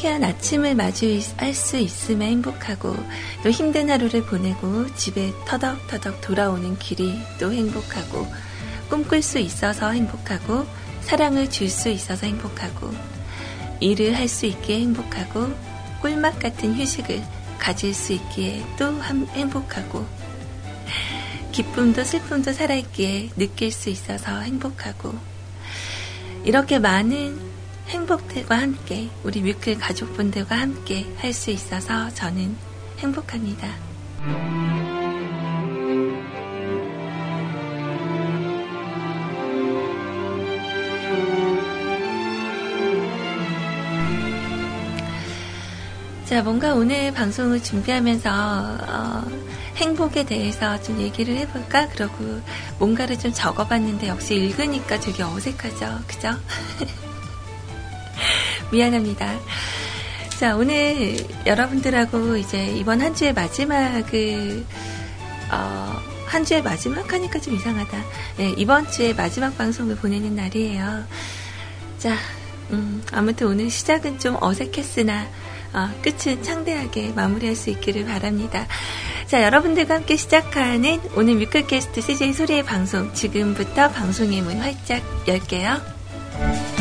상쾌한 아침을 마주할 수 있으면 행복하고 또 힘든 하루를 보내고 집에 터덕터덕 돌아오는 길이 또 행복하고 꿈꿀 수 있어서 행복하고 사랑을 줄 수 있어서 행복하고 일을 할 수 있기에 행복하고 꿀맛 같은 휴식을 가질 수 있기에 또 행복하고 기쁨도 슬픔도 살아있기에 느낄 수 있어서 행복하고 이렇게 많은 행복들과 함께 우리 뮤클 가족분들과 함께 할 수 있어서 저는 행복합니다. 자, 뭔가 오늘 방송을 준비하면서 어, 행복에 대해서 좀 얘기를 해볼까? 그러고 뭔가를 좀 적어봤는데 역시 읽으니까 되게 어색하죠. 그죠? 미안합니다. 자, 오늘 여러분들하고 이제 이번 한 주의 마지막을, 어, 한 주의 마지막 하니까 좀 이상하다. 네, 이번 주의 마지막 방송을 보내는 날이에요. 자, 음, 아무튼 오늘 시작은 좀 어색했으나, 어, 끝은 창대하게 마무리할 수 있기를 바랍니다. 자, 여러분들과 함께 시작하는 오늘 뮤클캐스트 CJ 소리의 방송. 지금부터 방송의 문 활짝 열게요.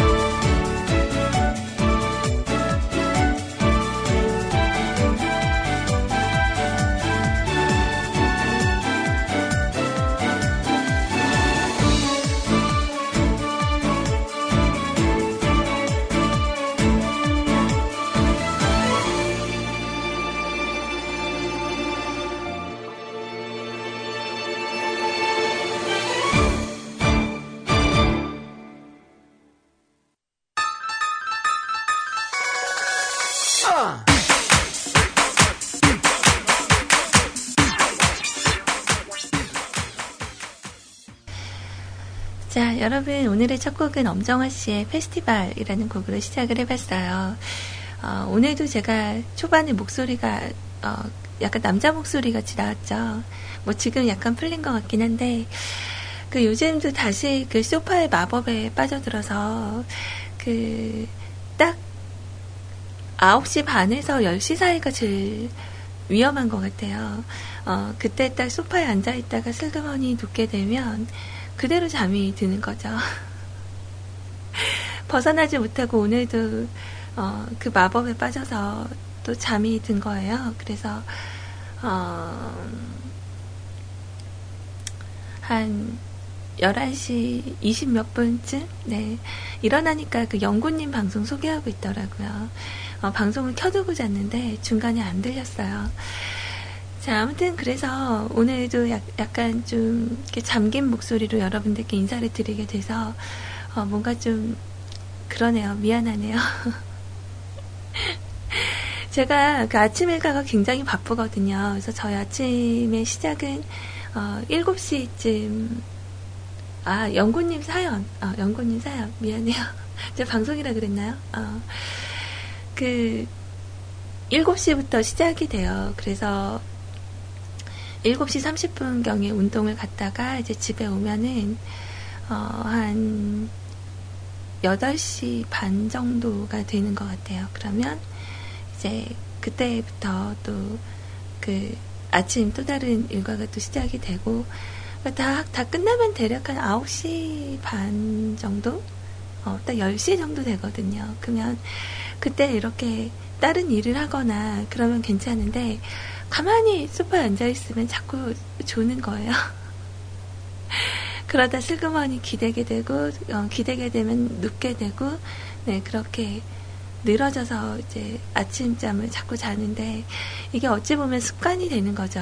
여러분, 오늘의 첫 곡은 엄정화 씨의 페스티벌이라는 곡으로 시작을 해봤어요. 어, 오늘도 제가 초반에 목소리가, 어, 약간 남자 목소리 같이 나왔죠. 뭐 지금 약간 풀린 것 같긴 한데, 그 요즘도 다시 그 소파의 마법에 빠져들어서, 그, 딱, 9시 반에서 10시 사이가 제일 위험한 것 같아요. 어, 그때 딱 소파에 앉아 있다가 슬그머니 눕게 되면, 그대로 잠이 드는 거죠. 벗어나지 못하고 오늘도 어, 그 마법에 빠져서 또 잠이 든 거예요. 그래서 어, 한 11시 20 몇 분쯤? 네. 일어나니까 그 영구님 방송 소개하고 있더라고요. 어, 방송을 켜두고 잤는데 중간에 안 들렸어요. 자, 아무튼 그래서 오늘도 약, 간 좀 이렇게 잠긴 목소리로 여러분들께 인사를 드리게 돼서 어, 뭔가 좀 그러네요. 미안하네요. 제가 그 아침 일과가 굉장히 바쁘거든요. 그래서 저희 아침의 시작은 어, 7시쯤 아, 영구님 사연. 어, 영구님 사연. 미안해요. 제가 방송이라 그랬나요? 어, 그 7시부터 시작이 돼요. 그래서 7시 30분경에 운동을 갔다가 이제 집에 오면은 어, 한 8시 반 정도가 되는 것 같아요. 그러면 이제 그때부터 또 그 아침 또 다른 일과가 또 시작이 되고 다, 다 끝나면 대략 한 9시 반 정도? 어, 딱 10시 정도 되거든요. 그러면 그때 이렇게 다른 일을 하거나 그러면 괜찮은데 가만히 소파에 앉아있으면 자꾸 조는 거예요. 그러다 슬그머니 기대게 되고, 어, 기대게 되면 눕게 되고, 네, 그렇게 늘어져서 이제 아침잠을 자꾸 자는데, 이게 어찌 보면 습관이 되는 거죠.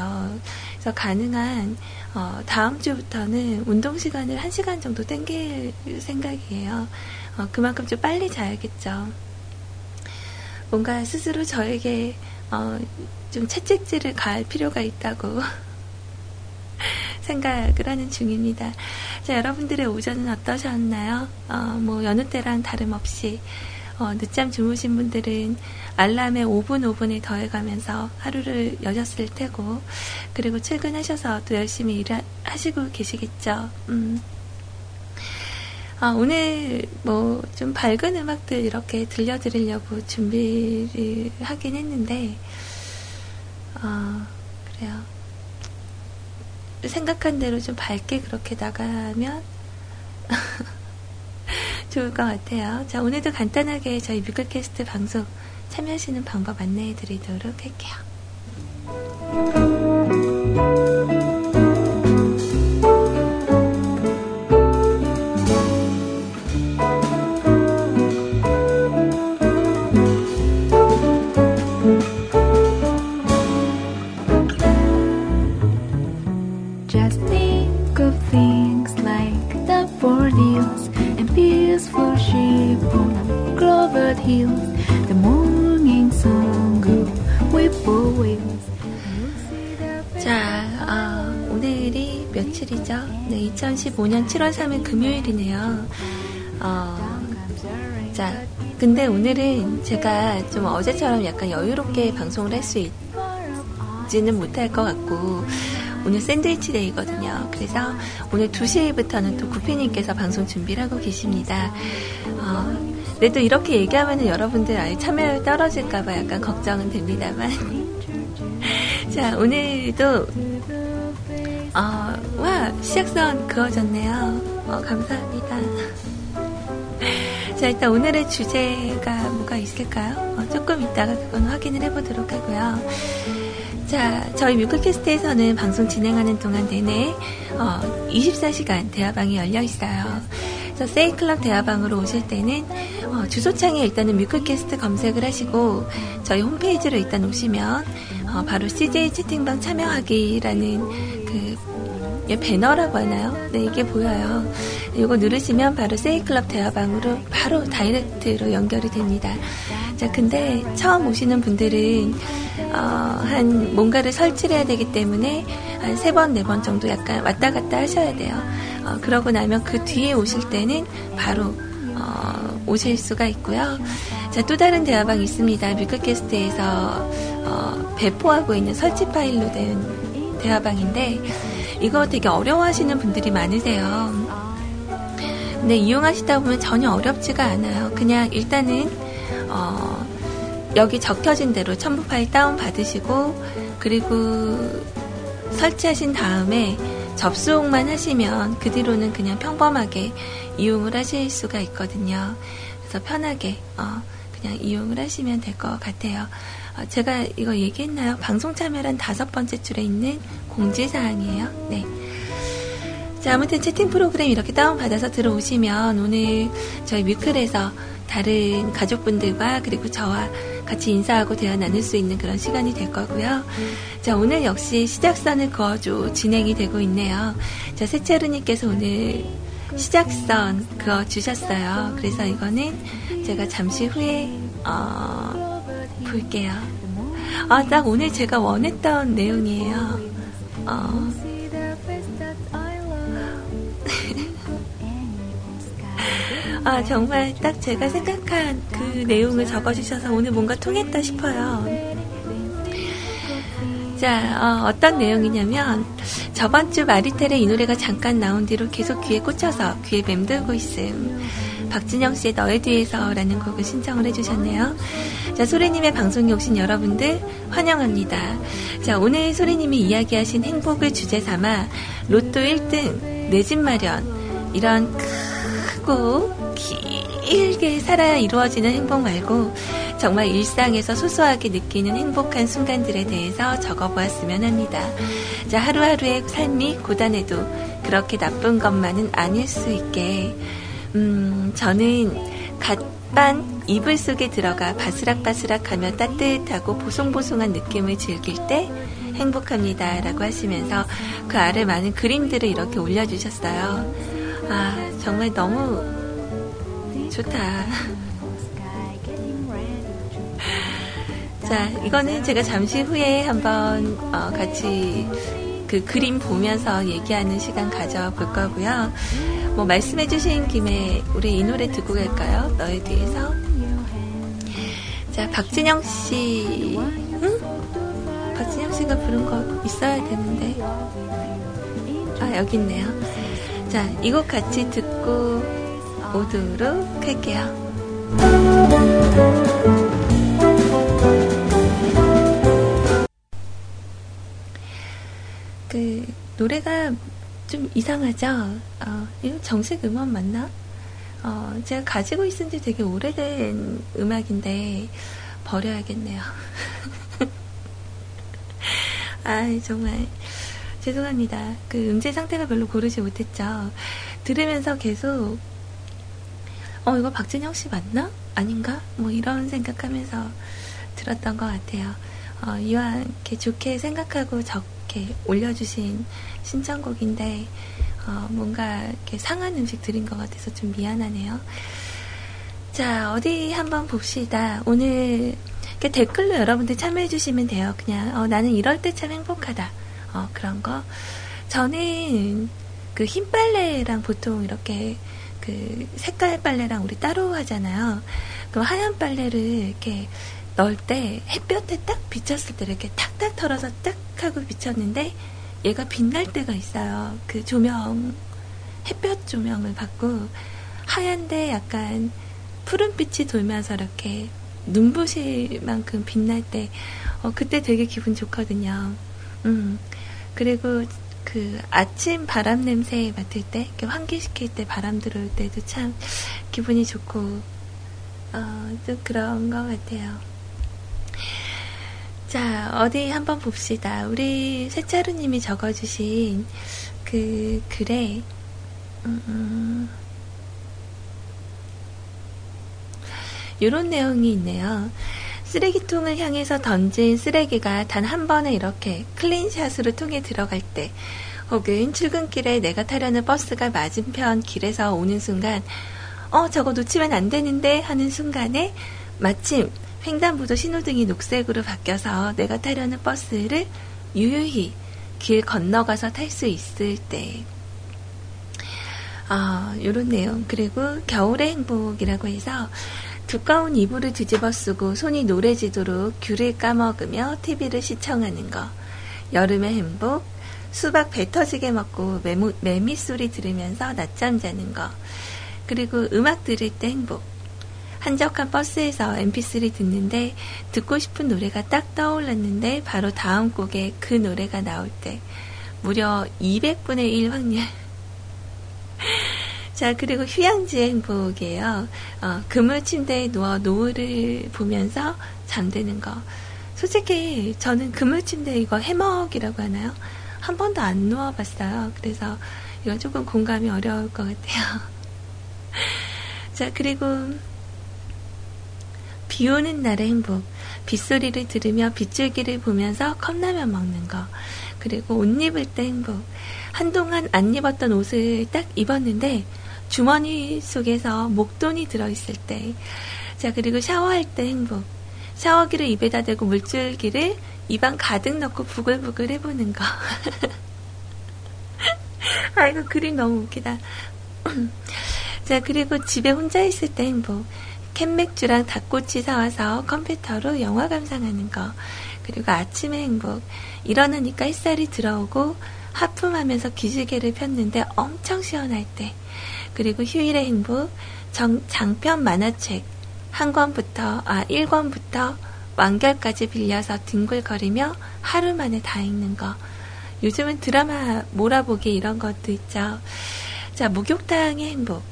그래서 가능한, 어, 다음 주부터는 운동 시간을 한 시간 정도 땡길 생각이에요. 어, 그만큼 좀 빨리 자야겠죠. 뭔가 스스로 저에게, 어, 좀 채찍질을 가할 필요가 있다고 생각을 하는 중입니다. 자, 여러분들의 오전은 어떠셨나요? 어, 뭐, 여느 때랑 다름없이, 어, 늦잠 주무신 분들은 알람에 5분, 5분을 더해가면서 하루를 여셨을 테고, 그리고 출근하셔서 또 열심히 일하시고 계시겠죠. 음. 아, 오늘 뭐 좀 밝은 음악들 이렇게 들려드리려고 준비를 하긴 했는데, 어, 그래요. 생각한 대로 좀 밝게 그렇게 나가면 좋을 것 같아요. 자, 오늘도 간단하게 저희 뮤클캐스트 방송 참여하시는 방법 안내해 드리도록 할게요. 자, 어, 오늘이 며칠이죠? 네, 2015년 7월 3일 금요일이네요. 어, 자, 근데 오늘은 제가 좀 어제처럼 약간 여유롭게 방송을 할 수 있지는 못할 것 같고, 오늘 샌드위치 데이거든요. 그래서 오늘 2시부터는 또 구피님께서 방송 준비를 하고 계십니다. 어, 근데 또 이렇게 얘기하면 여러분들 아예 참여율 떨어질까봐 약간 걱정은 됩니다만. 자, 오늘도, 어, 와, 시작선 그어졌네요. 어, 감사합니다. 자, 일단 오늘의 주제가 뭐가 있을까요? 어, 조금 이따가 그건 확인을 해보도록 하고요. 자, 저희 뮤클캐스트에서는 방송 진행하는 동안 내내 어, 24시간 대화방이 열려 있어요. 그래서 세이클럽 대화방으로 오실 때는 어, 주소창에 일단은 뮤클캐스트 검색을 하시고 저희 홈페이지로 일단 오시면 어, 바로 CJ 채팅방 참여하기라는 그 배너라고 하나요? 네, 이게 보여요. 이거 누르시면 바로 세이클럽 대화방으로 바로 다이렉트로 연결이 됩니다. 자, 근데 처음 오시는 분들은 어, 한 뭔가를 설치를 해야 되기 때문에 한 세 번, 네 번 정도 약간 왔다 갔다 하셔야 돼요. 어, 그러고 나면 그 뒤에 오실 때는 바로 어, 오실 수가 있고요. 자, 또 다른 대화방이 있습니다. 뮤클캐스트에서 어, 배포하고 있는 설치 파일로 된 대화방인데 이거 되게 어려워하시는 분들이 많으세요. 근데 이용하시다 보면 전혀 어렵지가 않아요. 그냥 일단은 어, 여기 적혀진 대로 첨부 파일 다운 받으시고 그리고 설치하신 다음에 접속만 하시면 그 뒤로는 그냥 평범하게 이용을 하실 수가 있거든요. 그래서 편하게 어, 그냥 이용을 하시면 될 것 같아요. 어, 제가 이거 얘기했나요? 방송 참여란 다섯 번째 줄에 있는 공지사항이에요. 네. 자, 아무튼 채팅 프로그램 이렇게 다운받아서 들어오시면 오늘 저희 뮤클에서 다른 가족분들과 그리고 저와 같이 인사하고 대화 나눌 수 있는 그런 시간이 될 거고요. 자, 오늘 역시 시작선을 그어줘 진행이 되고 있네요. 자, 세체르님께서 오늘 시작선 그어 주셨어요. 그래서 이거는 제가 잠시 후에, 어, 볼게요. 아, 딱 오늘 제가 원했던 내용이에요. 어, 아, 정말 딱 제가 생각한 그 내용을 적어주셔서 오늘 뭔가 통했다 싶어요. 자, 어, 떤 내용이냐면, 저번 주 마리텔의 이 노래가 잠깐 나온 뒤로 계속 귀에 꽂혀서 귀에 맴돌고 있음. 박진영 씨의 너의 뒤에서 라는 곡을 신청을 해주셨네요. 자, 소리님의 방송에 오신 여러분들 환영합니다. 자, 오늘 소리님이 이야기하신 행복을 주제 삼아 로또 1등, 내 집 마련, 이런 크고 길게 살아야 이루어지는 행복 말고 정말 일상에서 소소하게 느끼는 행복한 순간들에 대해서 적어보았으면 합니다. 자, 하루하루의 삶이 고단해도 그렇게 나쁜 것만은 아닐 수 있게, 음, 저는 갓반 이불 속에 들어가 바스락바스락하며 따뜻하고 보송보송한 느낌을 즐길 때 행복합니다. 라고 하시면서 그 아래 많은 그림들을 이렇게 올려주셨어요. 아, 정말 너무 좋다. 자, 이거는 제가 잠시 후에 한번 어, 같이 그 그림 보면서 얘기하는 시간 가져볼 거고요. 뭐 말씀해주신 김에 우리 이 노래 듣고 갈까요? 너에 대해서. 자, 박진영 씨, 응? 박진영 씨가 부른 거 있어야 되는데. 아, 여기 있네요. 자, 이 곡 같이 듣고 오도록 할게요. 그 노래가 좀 이상하죠? 어, 이거 정식 음원 맞나? 어, 제가 가지고 있은 지 되게 오래된 음악인데 버려야겠네요. 아, 정말 죄송합니다. 그 음질 상태가 별로 고르지 못했죠. 들으면서 계속 어 이거 박진영 씨 맞나? 아닌가? 뭐 이런 생각하면서 들었던 것 같아요. 어, 이왕 이렇게 좋게 생각하고 적게 올려주신 신청곡인데 어, 뭔가 이렇게 상한 음식 드린 것 같아서 좀 미안하네요. 자 어디 한번 봅시다. 오늘 댓글로 여러분들 참여해주시면 돼요. 그냥 어, 나는 이럴 때 참 행복하다. 어, 그런 거. 저는 그 흰 빨래랑 보통 이렇게 그 색깔 빨래랑 우리 따로 하잖아요. 그 하얀 빨래를 이렇게 넣을 때 햇볕에 딱 비쳤을 때 이렇게 탁탁 털어서 딱 하고 비쳤는데 얘가 빛날 때가 있어요. 그 조명, 햇볕 조명을 받고 하얀데 약간 푸른빛이 돌면서 이렇게 눈부실 만큼 빛날 때, 어, 그때 되게 기분 좋거든요. 음. 그리고 그 아침 바람 냄새 맡을 때, 환기시킬 때 바람 들어올 때도 참 기분이 좋고, 어, 좀 그런 것 같아요. 자, 어디 한번 봅시다. 우리 세차루님이 적어주신 그 글에, 음, 음, 이런 내용이 있네요. 쓰레기통을 향해서 던진 쓰레기가 단 한 번에 이렇게 클린샷으로 통에 들어갈 때, 혹은 출근길에 내가 타려는 버스가 맞은편 길에서 오는 순간, 어, 저거 놓치면 안 되는데 하는 순간에 마침 횡단보도 신호등이 녹색으로 바뀌어서 내가 타려는 버스를 유유히 길 건너가서 탈 수 있을 때, 아, 요런 내용. 그리고 겨울의 행복이라고 해서 두꺼운 이불을 뒤집어 쓰고 손이 노래지도록 귤을 까먹으며 TV를 시청하는 거. 여름의 행복. 수박 배 터지게 먹고 매무, 매미 소리 들으면서 낮잠 자는 거. 그리고 음악 들을 때 행복. 한적한 버스에서 mp3 듣는데 듣고 싶은 노래가 딱 떠올랐는데 바로 다음 곡에 그 노래가 나올 때 무려 200분의 1 확률. 자, 그리고 휴양지의 행복이에요. 어, 그물 침대에 누워 노을을 보면서 잠드는 거. 솔직히 저는 그물 침대 이거 해먹이라고 하나요? 한 번도 안 누워봤어요. 그래서 이건 조금 공감이 어려울 것 같아요. 자, 그리고 비 오는 날의 행복. 빗소리를 들으며 빗줄기를 보면서 컵라면 먹는 거. 그리고 옷 입을 때 행복. 한동안 안 입었던 옷을 딱 입었는데 주머니 속에서 목돈이 들어있을 때. 자, 그리고 샤워할 때 행복. 샤워기를 입에다 대고 물줄기를 입안 가득 넣고 부글부글 해보는 거. 아이고, 그림 너무 웃기다. 자, 그리고 집에 혼자 있을 때 행복. 캔맥주랑 닭꼬치 사와서 컴퓨터로 영화 감상하는 거. 그리고 아침의 행복. 일어나니까 햇살이 들어오고 하품하면서 기지개를 폈는데 엄청 시원할 때. 그리고 휴일의 행복, 정, 장편 만화책 한 권부터, 아, 1권부터 완결까지 빌려서 뒹굴거리며 하루 만에 다 읽는 거. 요즘은 드라마 몰아보기 이런 것도 있죠. 자, 목욕탕의 행복.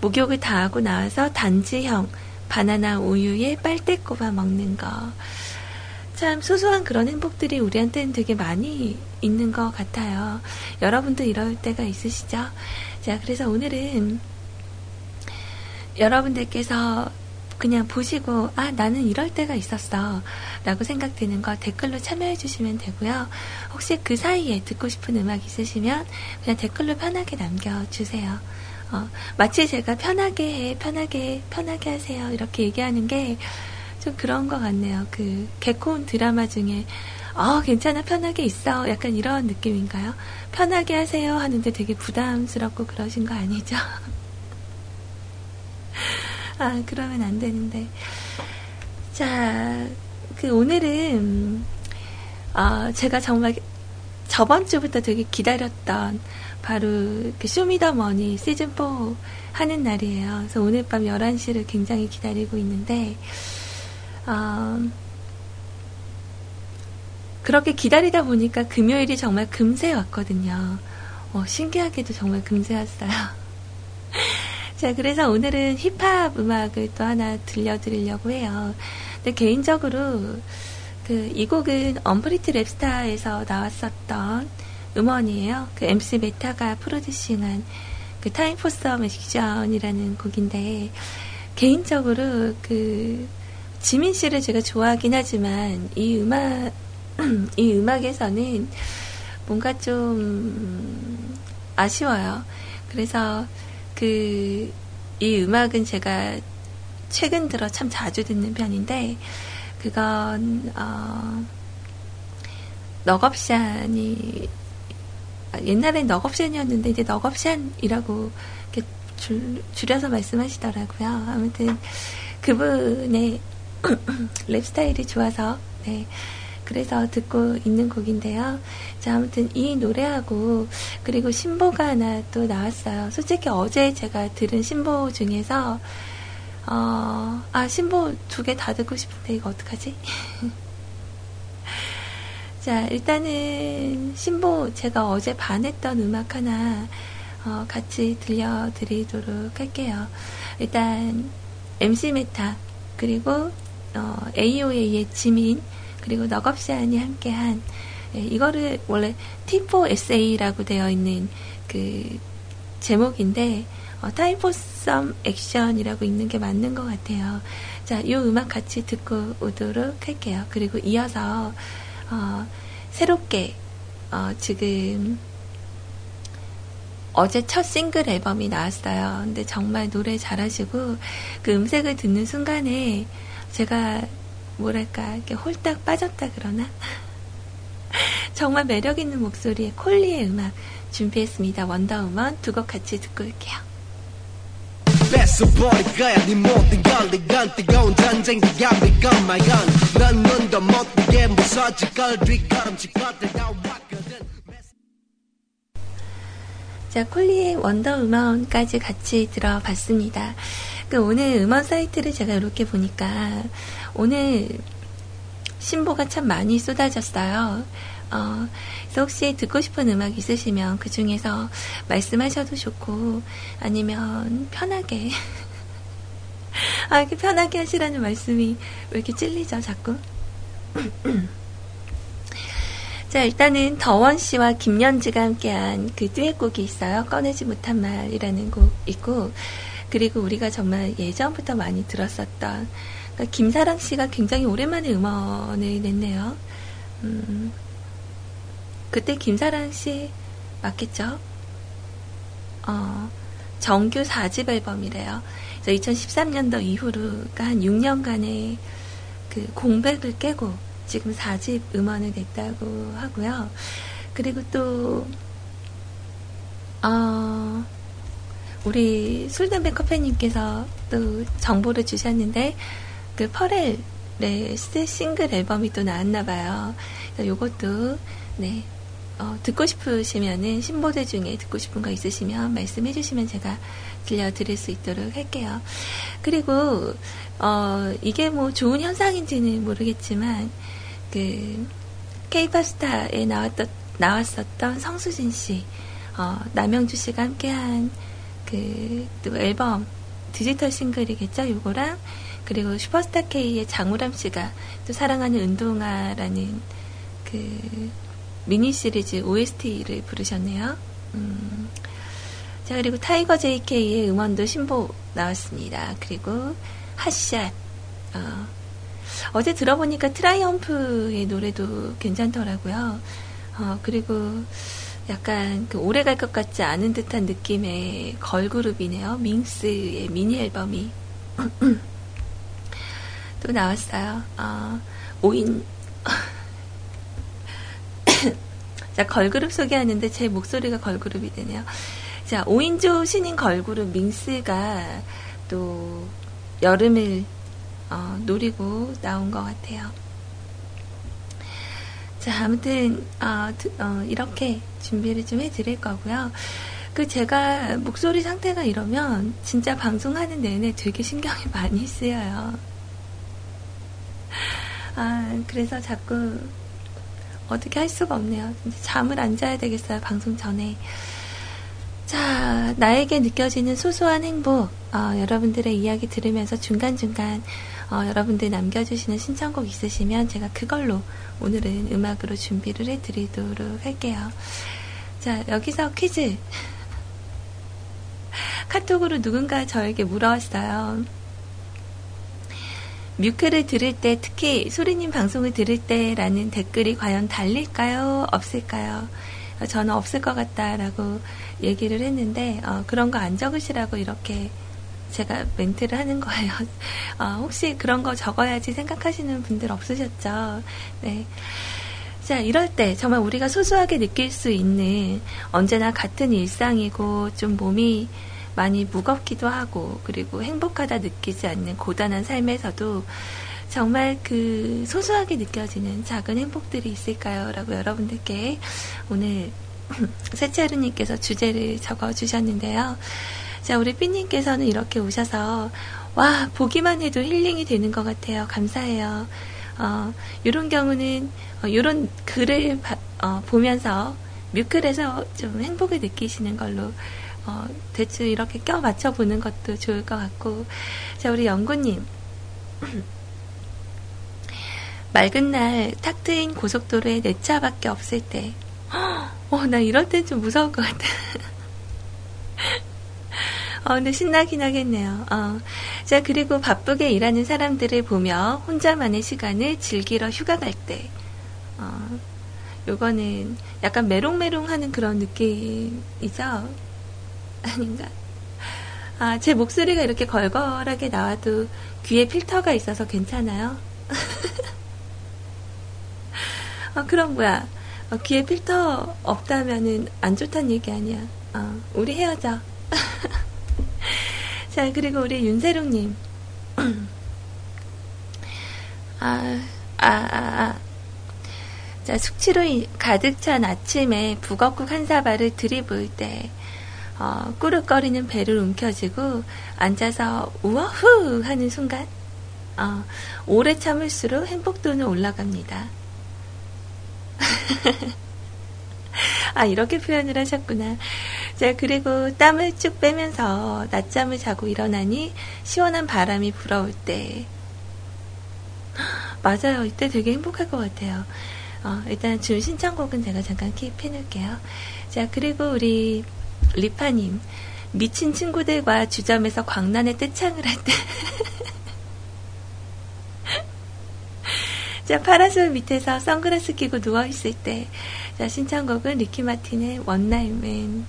목욕을 다 하고 나와서 단지형 바나나 우유에 빨대 꼽아 먹는 거. 참 소소한 그런 행복들이 우리한테는 되게 많이 있는 것 같아요. 여러분도 이럴 때가 있으시죠? 자, 그래서 오늘은 여러분들께서 그냥 보시고, 아, 나는 이럴 때가 있었어. 라고 생각되는 거 댓글로 참여해 주시면 되고요. 혹시 그 사이에 듣고 싶은 음악 있으시면 그냥 댓글로 편하게 남겨주세요. 어, 마치 제가 편하게 해, 편하게 해, 편하게 하세요. 이렇게 얘기하는 게 좀 그런 것 같네요. 그 개콘 드라마 중에 어, 괜찮아, 편하게 있어. 약간 이런 느낌인가요? 편하게 하세요 하는데 되게 부담스럽고 그러신 거 아니죠? 아, 그러면 안 되는데. 자, 그 오늘은, 어, 제가 정말 저번 주부터 되게 기다렸던 바로 그 쇼미더머니 시즌4 하는 날이에요. 그래서 오늘 밤 11시를 굉장히 기다리고 있는데, 어, 그렇게 기다리다 보니까 금요일이 정말 금세 왔거든요. 어, 신기하게도 정말 금세 왔어요. 자, 그래서 오늘은 힙합 음악을 또 하나 들려드리려고 해요. 근데 개인적으로 그 이 곡은 Unpretty Rapstar에서 나왔었던 음원이에요. 그 MC 메타가 프로듀싱한 그 Time for Some Action이라는 곡인데 개인적으로 그 지민 씨를 제가 좋아하긴 하지만 이 음악 이 음악에서는 뭔가 좀 아쉬워요. 그래서 그 이 음악은 제가 최근 들어 참 자주 듣는 편인데 그건 어 너겁샨이 옛날엔 너겁샨이었는데 이제 너겁샨이라고 이렇게 줄, 줄여서 말씀하시더라고요. 아무튼 그분의 랩 스타일이 좋아서 네. 그래서 듣고 있는 곡인데요. 자, 아무튼 이 노래하고 그리고 신보가 하나 또 나왔어요. 솔직히 어제 제가 들은 신보 중에서 어, 아, 신보 두 개 다 듣고 싶은데 이거 어떡하지? 자, 일단은 신보 제가 어제 반했던 음악 하나 어, 같이 들려드리도록 할게요. 일단 MC 메타 그리고 어, AOA의 지민 그리고 너겁시안이 함께한 예, 이거를 원래 T4SA라고 되어 있는 그 제목인데 어, Some Action이라고 있는 게 맞는 것 같아요. 자, 이 음악 같이 듣고 오도록 할게요. 그리고 이어서 어, 새롭게 어, 지금 어제 첫 싱글 앨범이 나왔어요. 근데 정말 노래 잘하시고 그 음색을 듣는 순간에 제가 뭐랄까 이렇게 홀딱 빠졌다 그러나 정말 매력 있는 목소리의 콜리의 음악 준비했습니다. 원더우먼 두 곡 같이 듣고 올게요. 뺏어버릴 거야 네 모든 걸 이건 뜨거운 전쟁기가 비건마연 넌 눈도 못 뜨게 무서질 걸 뒷걸음질 뻗들다 왔거든 자 콜리의 원더우먼까지 같이 들어봤습니다. 그 오늘 음원 사이트를 제가 이렇게 보니까 오늘 신보가 참 많이 쏟아졌어요. 어, 그래서 혹시 듣고 싶은 음악 있으시면 그 중에서 말씀하셔도 좋고 아니면 편하게 아 이렇게 편하게 하시라는 말씀이 왜 이렇게 찔리죠 자꾸 자 일단은 더원 씨와 김연지가 함께한 그 듀엣곡이 있어요 꺼내지 못한 말이라는 곡 있고 그리고 우리가 정말 예전부터 많이 들었었던 그러니까 김사랑 씨가 굉장히 오랜만에 음원을 냈네요. 음, 그때 김사랑 씨 맞겠죠? 어, 정규 4집 앨범이래요. 그래서 2013년도 이후로 그러니까 한 6년간의 그 공백을 깨고 지금 4집 음원을 냈다고 하고요. 그리고 또 어, 우리 술담배 커피님께서 또 정보를 주셨는데 그 퍼렐의 싱글 앨범이 또 나왔나 봐요. 요것도, 네, 어, 듣고 싶으시면은 신보대 중에 듣고 싶은 거 있으시면 말씀해 주시면 제가 들려드릴 수 있도록 할게요. 그리고, 어, 이게 뭐 좋은 현상인지는 모르겠지만, 그, 케이팝 스타에 나왔던, 나왔었던 성수진 씨, 어, 남영주 씨가 함께한 그, 또 앨범, 디지털 싱글이겠죠? 요거랑, 그리고 슈퍼스타 K의 장우람 씨가 또 사랑하는 운동화라는 그 미니 시리즈 OST를 부르셨네요. 음. 자, 그리고 타이거 JK의 음원도 신보 나왔습니다. 그리고 핫샷. 어. 어제 들어보니까 트라이엄프의 노래도 괜찮더라고요. 어, 그리고 약간 그 오래 갈 것 같지 않은 듯한 느낌의 걸그룹이네요. 밍스의 미니 앨범이. 또 나왔어요. 어, 5인. 자, 걸그룹 소개하는데 제 목소리가 걸그룹이 되네요. 자, 5인조 신인 걸그룹 밍스가 또 여름을 어, 노리고 나온 것 같아요. 자, 아무튼, 어, 어, 이렇게 준비를 좀 해드릴 거고요. 그 제가 목소리 상태가 이러면 진짜 방송하는 내내 되게 신경이 많이 쓰여요. 아, 그래서 자꾸 어떻게 할 수가 없네요. 잠을 안 자야 되겠어요, 방송 전에. 자, 나에게 느껴지는 소소한 행복, 어, 여러분들의 이야기 들으면서 중간중간 어, 여러분들 남겨주시는 신청곡 있으시면 제가 그걸로 오늘은 음악으로 준비를 해드리도록 할게요. 자, 여기서 퀴즈. 카톡으로 누군가 저에게 물어왔어요. 뮤크를 들을 때, 특히 소리님 방송을 들을 때라는 댓글이 과연 달릴까요? 없을까요? 저는 없을 것 같다라고 얘기를 했는데, 어, 그런 거 안 적으시라고 이렇게 제가 멘트를 하는 거예요. 어, 혹시 그런 거 적어야지 생각하시는 분들 없으셨죠? 네. 자, 이럴 때 정말 우리가 소소하게 느낄 수 있는 언제나 같은 일상이고 좀 몸이 많이 무겁기도 하고 그리고 행복하다 느끼지 않는 고단한 삶에서도 정말 그 소소하게 느껴지는 작은 행복들이 있을까요? 라고 여러분들께 오늘 세차루님께서 주제를 적어 주셨는데요. 자, 우리 삐님께서는 이렇게 오셔서 와, 보기만 해도 힐링이 되는 것 같아요. 감사해요. 어, 이런 경우는 어, 이런 글을 바, 어, 보면서 뮤클에서 좀 행복을 느끼시는 걸로 어, 대충 이렇게 껴 맞춰 보는 것도 좋을 것 같고 자 우리 연구님 맑은 날 탁 트인 고속도로에 내 차밖에 없을 때 어, 나 이럴 땐 좀 무서울 것 같아. 어, 근데 신나긴 하겠네요. 어. 자, 그리고 바쁘게 일하는 사람들을 보며 혼자만의 시간을 즐기러 휴가 갈 때, 어, 요거는 약간 메롱메롱 하는 그런 느낌이죠? 아닌가? 아, 제 목소리가 이렇게 걸걸하게 나와도 귀에 필터가 있어서 괜찮아요? 아, 그럼 뭐야? 어, 귀에 필터 없다면은 안 좋단 얘기 아니야. 어, 우리 헤어져. 자, 그리고 우리 윤세롱님. 아, 아, 아, 아. 자, 숙취로 가득 찬 아침에 북어국 한 사발을 들이부을 때, 어, 꾸룩거리는 배를 움켜쥐고 앉아서 우와후 하는 순간, 어, 오래 참을수록 행복도는 올라갑니다. 아, 이렇게 표현을 하셨구나. 자, 그리고 땀을 쭉 빼면서 낮잠을 자고 일어나니 시원한 바람이 불어올 때. 맞아요. 이때 되게 행복할 것 같아요. 어, 일단 준 신청곡은 제가 잠깐 킵해 놓을게요. 자, 그리고 우리 리파님. 미친 친구들과 주점에서 광란의 떼창을 할 때. 자, 파라솔 밑에서 선글라스 끼고 누워있을 때. 자, 신청곡은 리키 마틴의 One Night Man.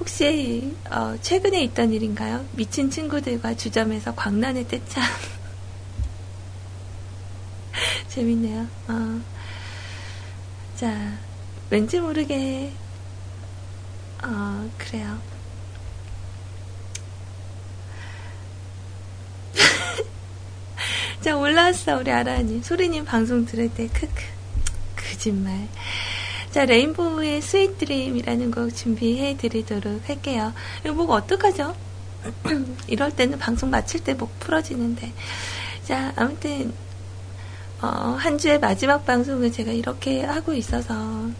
혹시, 어, 최근에 있던 일인가요? 미친 친구들과 주점에서 광란의 떼창. 재밌네요. 어. 자, 왠지 모르게, 어, 그래요. 자, 올라왔어, 우리 아라님. 소리님 방송 들을 때, 크크. 거짓말. 자, 레인보우의 Sweet Dream이라는 곡 준비해 드리도록 할게요. 이거 목 어떡하죠? 이럴 때는 방송 마칠 때 목 풀어지는데. 자, 아무튼, 어, 한 주의 마지막 방송을 제가 이렇게 하고 있어서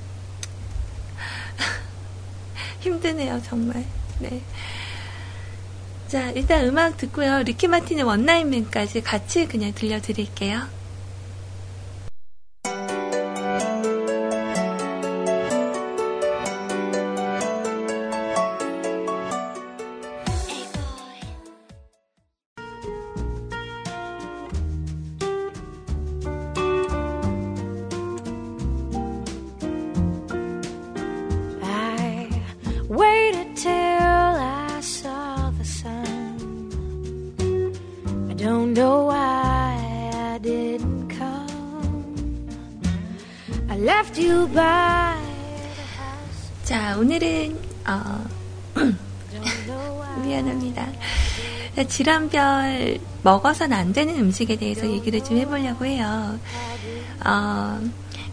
힘드네요, 정말. 네. 자, 일단 음악 듣고요. 리키 마틴의 원나잇맨까지 같이 그냥 들려드릴게요. 질환별 먹어서는 안 되는 음식에 대해서 얘기를 좀 해보려고 해요. 어,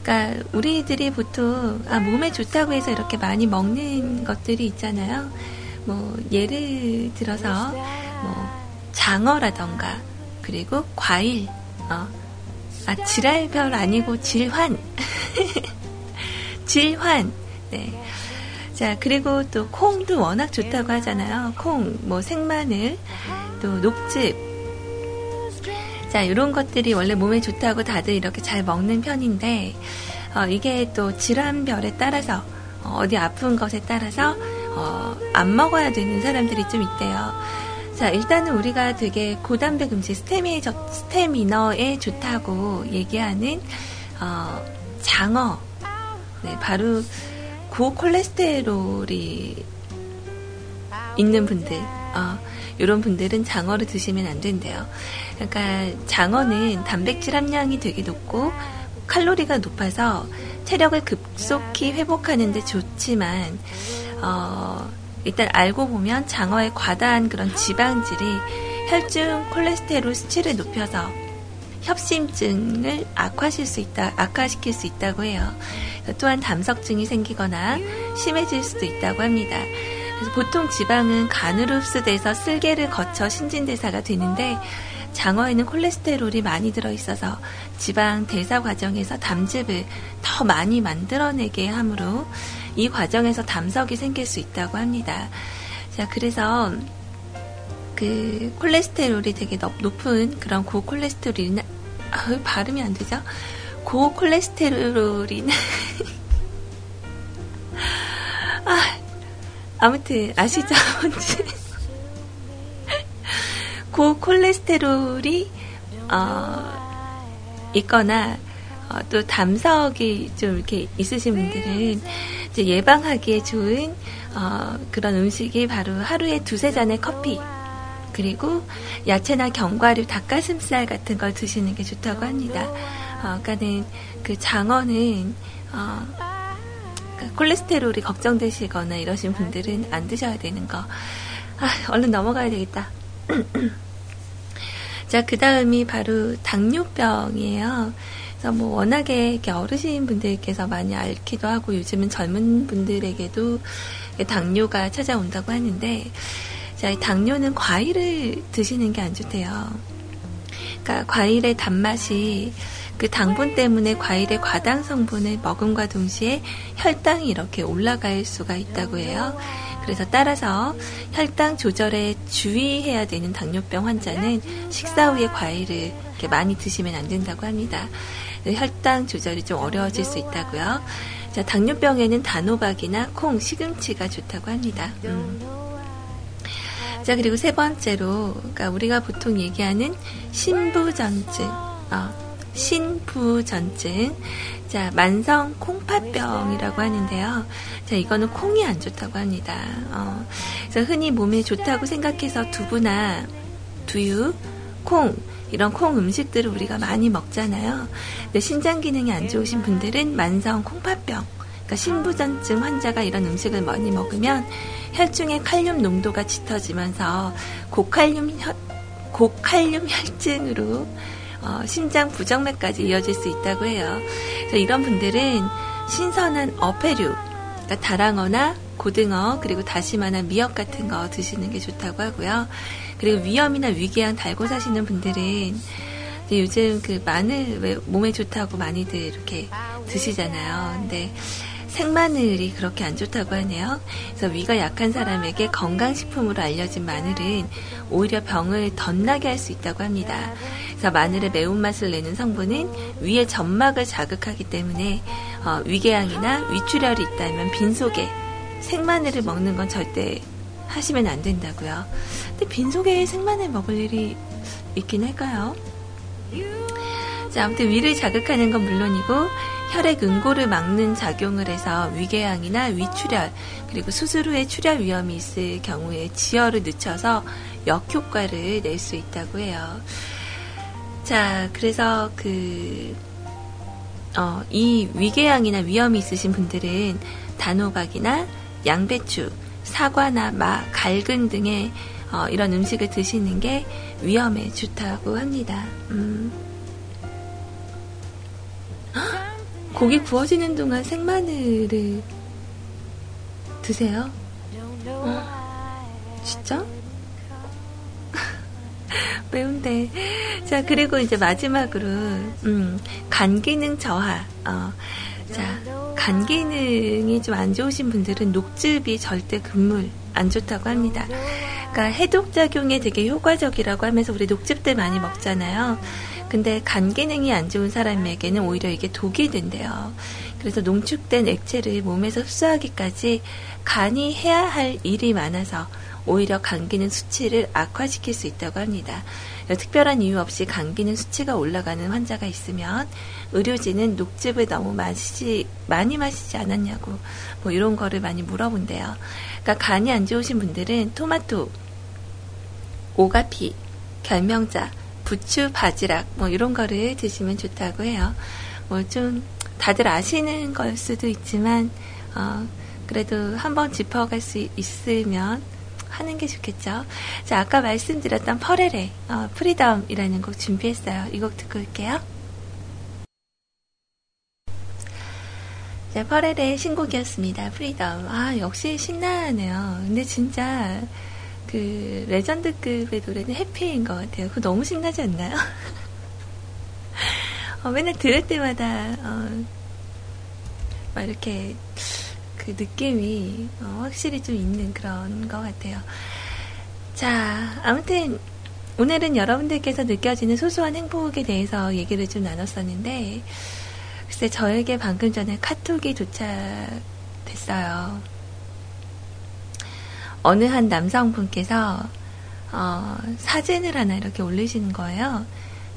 그러니까 우리들이 보통 아, 몸에 좋다고 해서 이렇게 많이 먹는 것들이 있잖아요. 뭐 예를 들어서 뭐 장어라던가 그리고 과일, 어, 아 질환별 아니고 질환, 질환, 네. 자, 그리고 또 콩도 워낙 좋다고 하잖아요. 콩, 뭐 생마늘, 또 녹즙. 자, 이런 것들이 원래 몸에 좋다고 다들 이렇게 잘 먹는 편인데, 어, 이게 또 질환별에 따라서, 어, 디 아픈 것에 따라서, 어, 안 먹어야 되는 사람들이 좀 있대요. 자, 일단은 우리가 되게 고단백 음식, 스테미, 스테미너에 좋다고 얘기하는, 어, 장어. 네, 바로 고콜레스테롤이 있는 분들, 어, 이런 분들은 장어를 드시면 안 된대요. 그러니까 장어는 단백질 함량이 되게 높고 칼로리가 높아서 체력을 급속히 회복하는데 좋지만 어, 일단 알고 보면 장어의 과다한 그런 지방질이 혈중 콜레스테롤 수치를 높여서 협심증을 악화실 수 있다, 악화시킬 수 있다고 해요. 또한 담석증이 생기거나 심해질 수도 있다고 합니다. 그래서 보통 지방은 간으로 흡수돼서 쓸개를 거쳐 신진대사가 되는데 장어에는 콜레스테롤이 많이 들어있어서 지방 대사 과정에서 담즙을 더 많이 만들어내게 하므로 이 과정에서 담석이 생길 수 있다고 합니다. 자, 그래서 그 콜레스테롤이 되게 높은 그런 고콜레스테롤이나 아, 발음이 안 되죠? 고콜레스테롤인 아, 아무튼 아시죠? 뭔지 고콜레스테롤이 어, 있거나 어, 또 담석이 좀 이렇게 있으신 분들은 예방하기에 좋은 어, 그런 음식이 바로 하루에 두세 잔의 커피 그리고 야채나 견과류, 닭가슴살 같은 걸 드시는 게 좋다고 합니다. 어, 그러니까는 그 장어는 어, 그러니까 콜레스테롤이 걱정되시거나 이러신 분들은 안 드셔야 되는 거. 아, 얼른 넘어가야 되겠다. 자, 그 다음이 바로 당뇨병이에요. 그래서 뭐 워낙에 어르신 분들께서 많이 앓기도 하고 요즘은 젊은 분들에게도 당뇨가 찾아온다고 하는데 자, 당뇨는 과일을 드시는 게 안 좋대요. 그러니까 과일의 단맛이 그 당분 때문에 과일의 과당 성분을 먹음과 동시에 혈당이 이렇게 올라갈 수가 있다고 해요. 그래서 따라서 혈당 조절에 주의해야 되는 당뇨병 환자는 식사 후에 과일을 이렇게 많이 드시면 안 된다고 합니다. 혈당 조절이 좀 어려워질 수 있다고요. 자, 당뇨병에는 단호박이나 콩, 시금치가 좋다고 합니다. 음. 자, 그리고 세 번째로, 그러니까 우리가 보통 얘기하는 신부전증, 어, 신부전증. 자, 만성 콩팥병이라고 하는데요. 자, 이거는 콩이 안 좋다고 합니다. 어, 그래서 흔히 몸에 좋다고 생각해서 두부나 두유, 콩, 이런 콩 음식들을 우리가 많이 먹잖아요. 근데 신장 기능이 안 좋으신 분들은 만성 콩팥병, 그러니까 신부전증 환자가 이런 음식을 많이 먹으면 혈중의 칼륨 농도가 짙어지면서 고칼륨 혈, 고칼륨 혈증으로 어, 심장 부정맥까지 이어질 수 있다고 해요. 이런 분들은 신선한 어패류, 그러니까 다랑어나 고등어 그리고 다시마나 미역 같은 거 드시는 게 좋다고 하고요. 그리고 위염이나 위궤양 달고 사시는 분들은 요즘 그 마늘 왜 몸에 좋다고 많이들 이렇게 드시잖아요. 근데 생마늘이 그렇게 안 좋다고 하네요. 그래서 위가 약한 사람에게 건강식품으로 알려진 마늘은 오히려 병을 덧나게 할 수 있다고 합니다. 그래서 마늘의 매운맛을 내는 성분은 위의 점막을 자극하기 때문에 어, 위궤양이나 위출혈이 있다면 빈속에 생마늘을 먹는 건 절대 하시면 안 된다고요. 근데 빈속에 생마늘 먹을 일이 있긴 할까요? 자, 아무튼 위를 자극하는 건 물론이고 혈액 응고를 막는 작용을 해서 위궤양이나 위출혈 그리고 수술 후에 출혈 위험이 있을 경우에 지혈을 늦춰서 역효과를 낼 수 있다고 해요. 자, 그래서 그, 어, 이 위궤양이나 위험이 있으신 분들은 단호박이나 양배추, 사과나 마, 갈근 등의 어, 이런 음식을 드시는 게 위험에 좋다고 합니다. 음. 고기 구워지는 동안 생마늘을 드세요? 어? 진짜? 매운데. 자, 그리고 이제 마지막으로, 음, 간 기능 저하. 어, 자, 간 기능이 좀 안 좋으신 분들은 녹즙이 절대 금물 안 좋다고 합니다. 그러니까 해독 작용에 되게 효과적이라고 하면서 우리 녹즙들 많이 먹잖아요. 근데 간 기능이 안 좋은 사람에게는 오히려 이게 독이 된대요. 그래서 농축된 액체를 몸에서 흡수하기까지 간이 해야 할 일이 많아서 오히려 감기는 수치를 악화시킬 수 있다고 합니다. 특별한 이유 없이 감기는 수치가 올라가는 환자가 있으면 의료진은 녹즙을 너무 마시지 많이 마시지 않았냐고 뭐 이런 거를 많이 물어본대요. 그러니까 간이 안 좋으신 분들은 토마토, 오가피, 결명자, 부추, 바지락 뭐 이런 거를 드시면 좋다고 해요. 뭐 좀 다들 아시는 걸 수도 있지만 어, 그래도 한번 짚어갈 수 있으면 하는 게 좋겠죠. 자, 아까 말씀드렸던 퍼렐의, 어, Freedom이라는 곡 준비했어요. 이 곡 듣고 올게요. 자, 퍼렐의 신곡이었습니다. Freedom. 아, 역시 신나네요. 근데 진짜, 그, 레전드급의 노래는 Happy인 것 같아요. 그거 너무 신나지 않나요? 어, 맨날 들을 때마다, 어, 막 이렇게, 그 느낌이 어, 확실히 좀 있는 그런 것 같아요. 자, 아무튼 오늘은 여러분들께서 느껴지는 소소한 행복에 대해서 얘기를 좀 나눴었는데, 글쎄 저에게 방금 전에 카톡이 도착됐어요. 어느 한 남성분께서 어, 사진을 하나 이렇게 올리시는 거예요.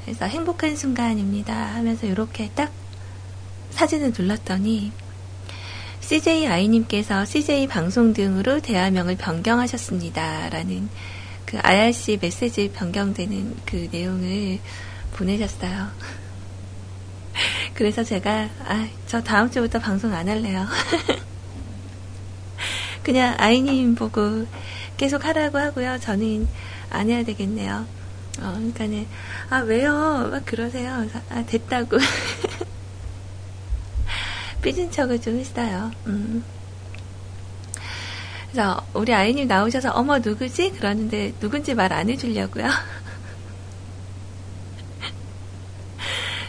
그래서 행복한 순간입니다 하면서 이렇게 딱 사진을 눌렀더니 CJ 아이님께서 CJ 방송 등으로 대화명을 변경하셨습니다. 라는 그 IRC 메시지 변경되는 그 내용을 보내셨어요. 그래서 제가, 아, 저 다음 주부터 방송 안 할래요. 그냥 아이님 보고 계속 하라고 하고요. 저는 안 해야 되겠네요. 어, 그러니까는, 아, 왜요? 막 그러세요. 아, 됐다고. 삐진 척을 좀 했어요. 음. 그래서 우리 아이님 나오셔서 어머 누구지? 그러는데 누군지 말 안 해주려고요.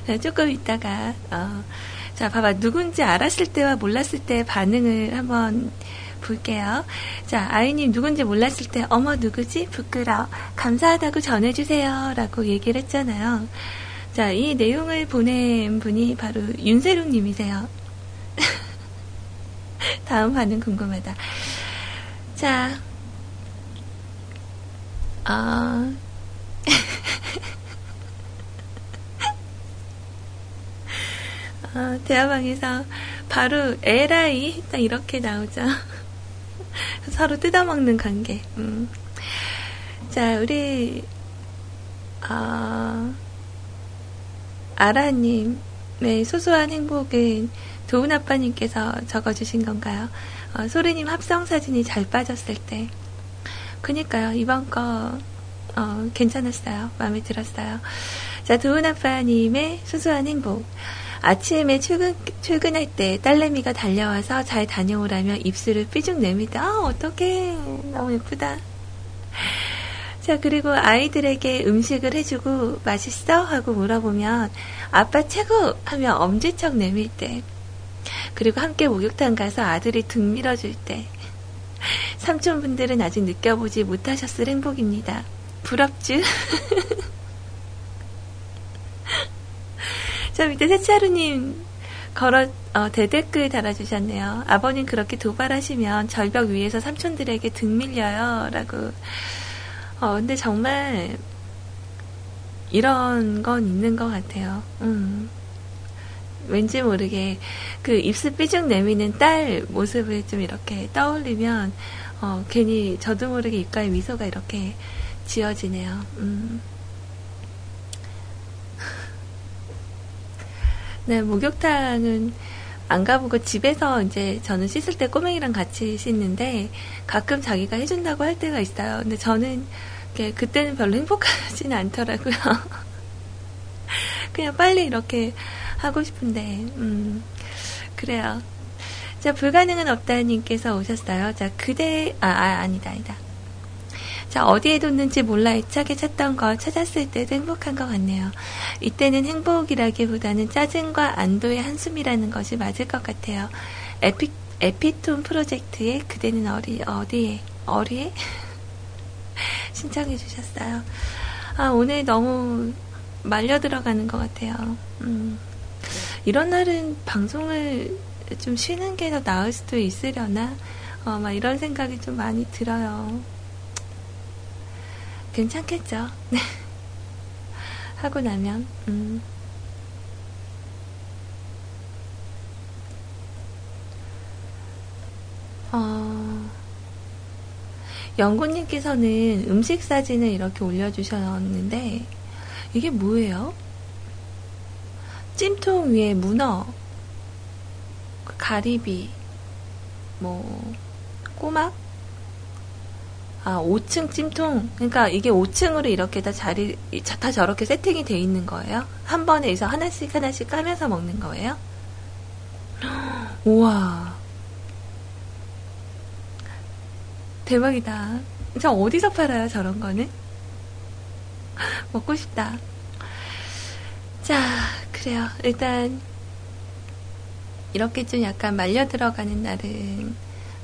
조금 있다가 어, 자 봐봐 누군지 알았을 때와 몰랐을 때 반응을 한번 볼게요. 자 아이님 누군지 몰랐을 때 어머 누구지? 부끄러 감사하다고 전해주세요 라고 얘기를 했잖아요. 자 이 내용을 보낸 분이 바로 윤세롱님이세요. 다음 반응 궁금하다. 자, 어, 어, 대화방에서 바로 에라이 딱 이렇게 나오죠. 서로 뜯어먹는 관계. 음. 자, 우리 어, 아라님의 소소한 행복은 도훈 아빠님께서 적어주신 건가요? 어, 소리님 합성 사진이 잘 빠졌을 때. 그니까요, 이번 거, 어, 괜찮았어요. 마음에 들었어요. 자, 도훈 아빠님의 소소한 행복. 아침에 출근, 출근할 때 딸내미가 달려와서 잘 다녀오라며 입술을 삐죽 내밀다. 아, 어떡해. 너무 예쁘다. 자, 그리고 아이들에게 음식을 해주고 맛있어? 하고 물어보면 아빠 최고! 하며 엄지척 내밀 때. 그리고 함께 목욕탕 가서 아들이 등 밀어줄 때 삼촌분들은 아직 느껴보지 못하셨을 행복입니다. 부럽쥬? 자, 밑에 세차루님 걸어, 어, 대댓글 달아주셨네요. 아버님 그렇게 도발하시면 절벽 위에서 삼촌들에게 등 밀려요. 라고. 어, 근데 정말 이런 건 있는 것 같아요. 음. 왠지 모르게 그 입술 삐죽 내미는 딸 모습을 좀 이렇게 떠올리면 어, 괜히 저도 모르게 입가에 미소가 이렇게 지어지네요. 음. 네, 목욕탕은 안 가보고 집에서 이제 저는 씻을 때 꼬맹이랑 같이 씻는데 가끔 자기가 해준다고 할 때가 있어요. 근데 저는 그때는 별로 행복하지는 않더라고요. 그냥 빨리 이렇게 하고 싶은데, 음, 그래요. 자, 불가능은 없다님께서 오셨어요. 자, 그대, 아, 아, 아니다, 아니다. 자, 어디에 뒀는지 몰라 애착에 찾던 걸 찾았을 때도 행복한 것 같네요. 이때는 행복이라기보다는 짜증과 안도의 한숨이라는 것이 맞을 것 같아요. 에피, 에피톤 프로젝트에 그대는 어리, 어디에, 어리에? 신청해 주셨어요. 아, 오늘 너무 말려 들어가는 것 같아요. 음, 이런 날은 방송을 좀 쉬는 게 더 나을 수도 있으려나? 어, 막 이런 생각이 좀 많이 들어요. 괜찮겠죠? 네. 하고 나면, 음. 어, 영구님께서는 음식 사진을 이렇게 올려주셨는데, 이게 뭐예요? 찜통 위에 문어, 가리비, 뭐, 꼬막? 아, 5층 찜통. 그러니까 이게 5층으로 이렇게 다 자리, 다 저렇게 세팅이 돼 있는 거예요? 한 번에서 하나씩 하나씩 까면서 먹는 거예요? 우와. 대박이다. 저 어디서 팔아요, 저런 거는? 먹고 싶다. 자, 그래요. 일단, 이렇게 좀 약간 말려 들어가는 날은,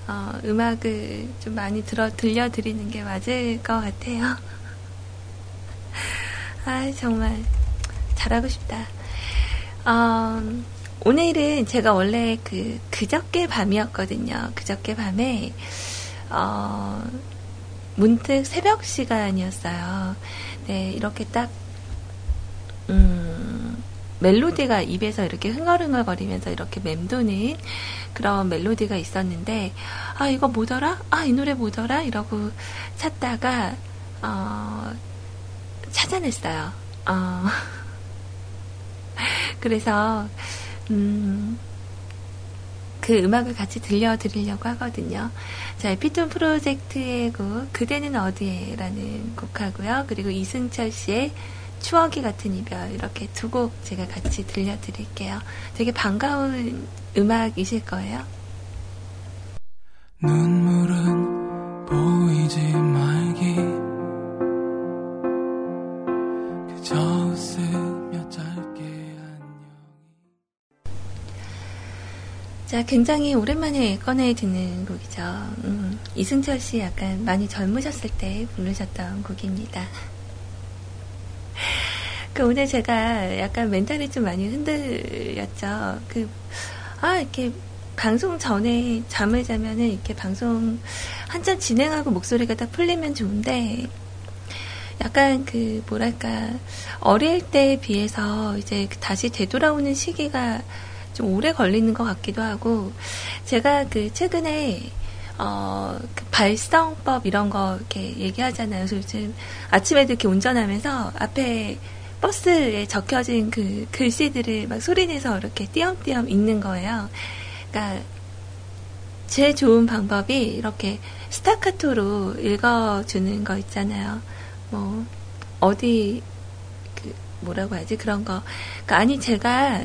어, 음악을 좀 많이 들어, 들려드리는 게 맞을 것 같아요. 아, 정말, 잘하고 싶다. 어, 오늘은 제가 원래 그, 그저께 밤이었거든요. 그저께 밤에, 어, 문득 새벽 시간이었어요. 네, 이렇게 딱, 음, 멜로디가 입에서 이렇게 흥얼흥얼거리면서 이렇게 맴도는 그런 멜로디가 있었는데, 아, 이거 뭐더라? 아, 이 노래 뭐더라? 이러고 찾다가, 어, 찾아냈어요. 어, 그래서, 음, 그 음악을 같이 들려드리려고 하거든요. 자, 에피톤 프로젝트의 곡, 그대는 어디에? 라는 곡하고요. 그리고 이승철 씨의 추억이 같은 이별 이렇게 두 곡 제가 같이 들려드릴게요. 되게 반가운 음악이실 거예요. 눈물은 보이지 말기 그저 웃으며 짧게 안녕 자 굉장히 오랜만에 꺼내 듣는 곡이죠. 음, 이승철 씨 약간 많이 젊으셨을 때 부르셨던 곡입니다. 그 오늘 제가 약간 멘탈이 좀 많이 흔들렸죠. 그, 아, 이렇게 방송 전에 잠을 자면은 이렇게 방송 한참 진행하고 목소리가 딱 풀리면 좋은데, 약간 그, 뭐랄까, 어릴 때에 비해서 이제 다시 되돌아오는 시기가 좀 오래 걸리는 것 같기도 하고, 제가 그 최근에 어, 그 발성법 이런 거 이렇게 얘기하잖아요. 그래서 요즘 아침에도 이렇게 운전하면서 앞에 버스에 적혀진 그 글씨들을 막 소리내서 이렇게 띄엄띄엄 읽는 거예요. 그러니까 제일 좋은 방법이 이렇게 스타카토로 읽어주는 거 있잖아요. 뭐 어디 그 뭐라고 하지 그런 거. 그러니까 아니 제가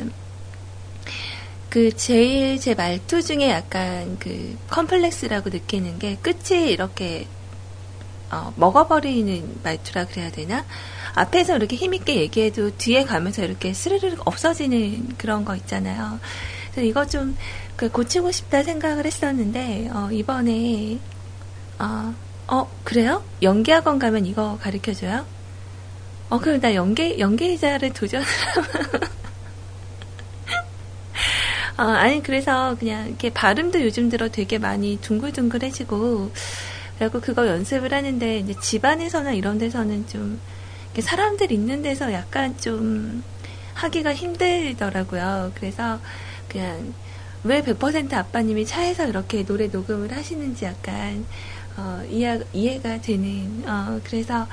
그 제일 제 말투 중에 약간 그 컴플렉스라고 느끼는 게 끝이 이렇게 어, 먹어버리는 말투라 그래야 되나? 앞에서 이렇게 힘있게 얘기해도 뒤에 가면서 이렇게 스르르 없어지는 그런 거 있잖아요. 그래서 이거 좀그 고치고 싶다 생각을 했었는데, 어, 이번에, 어, 어, 그래요? 연기학원 가면 이거 가르쳐 줘요? 어, 그럼 나 연기, 연기자를 도전을 어, 아니, 그래서 그냥 이렇게 발음도 요즘 들어 되게 많이 둥글둥글해지고, 그리고 그거 연습을 하는데, 이제 집안에서나 이런 데서는 좀, 사람들 있는 데서 약간 좀 하기가 힘들더라고요. 그래서 그냥 왜 100% 아빠님이 차에서 이렇게 노래 녹음을 하시는지 약간 어, 이해, 이해 가 되는 어, 그래서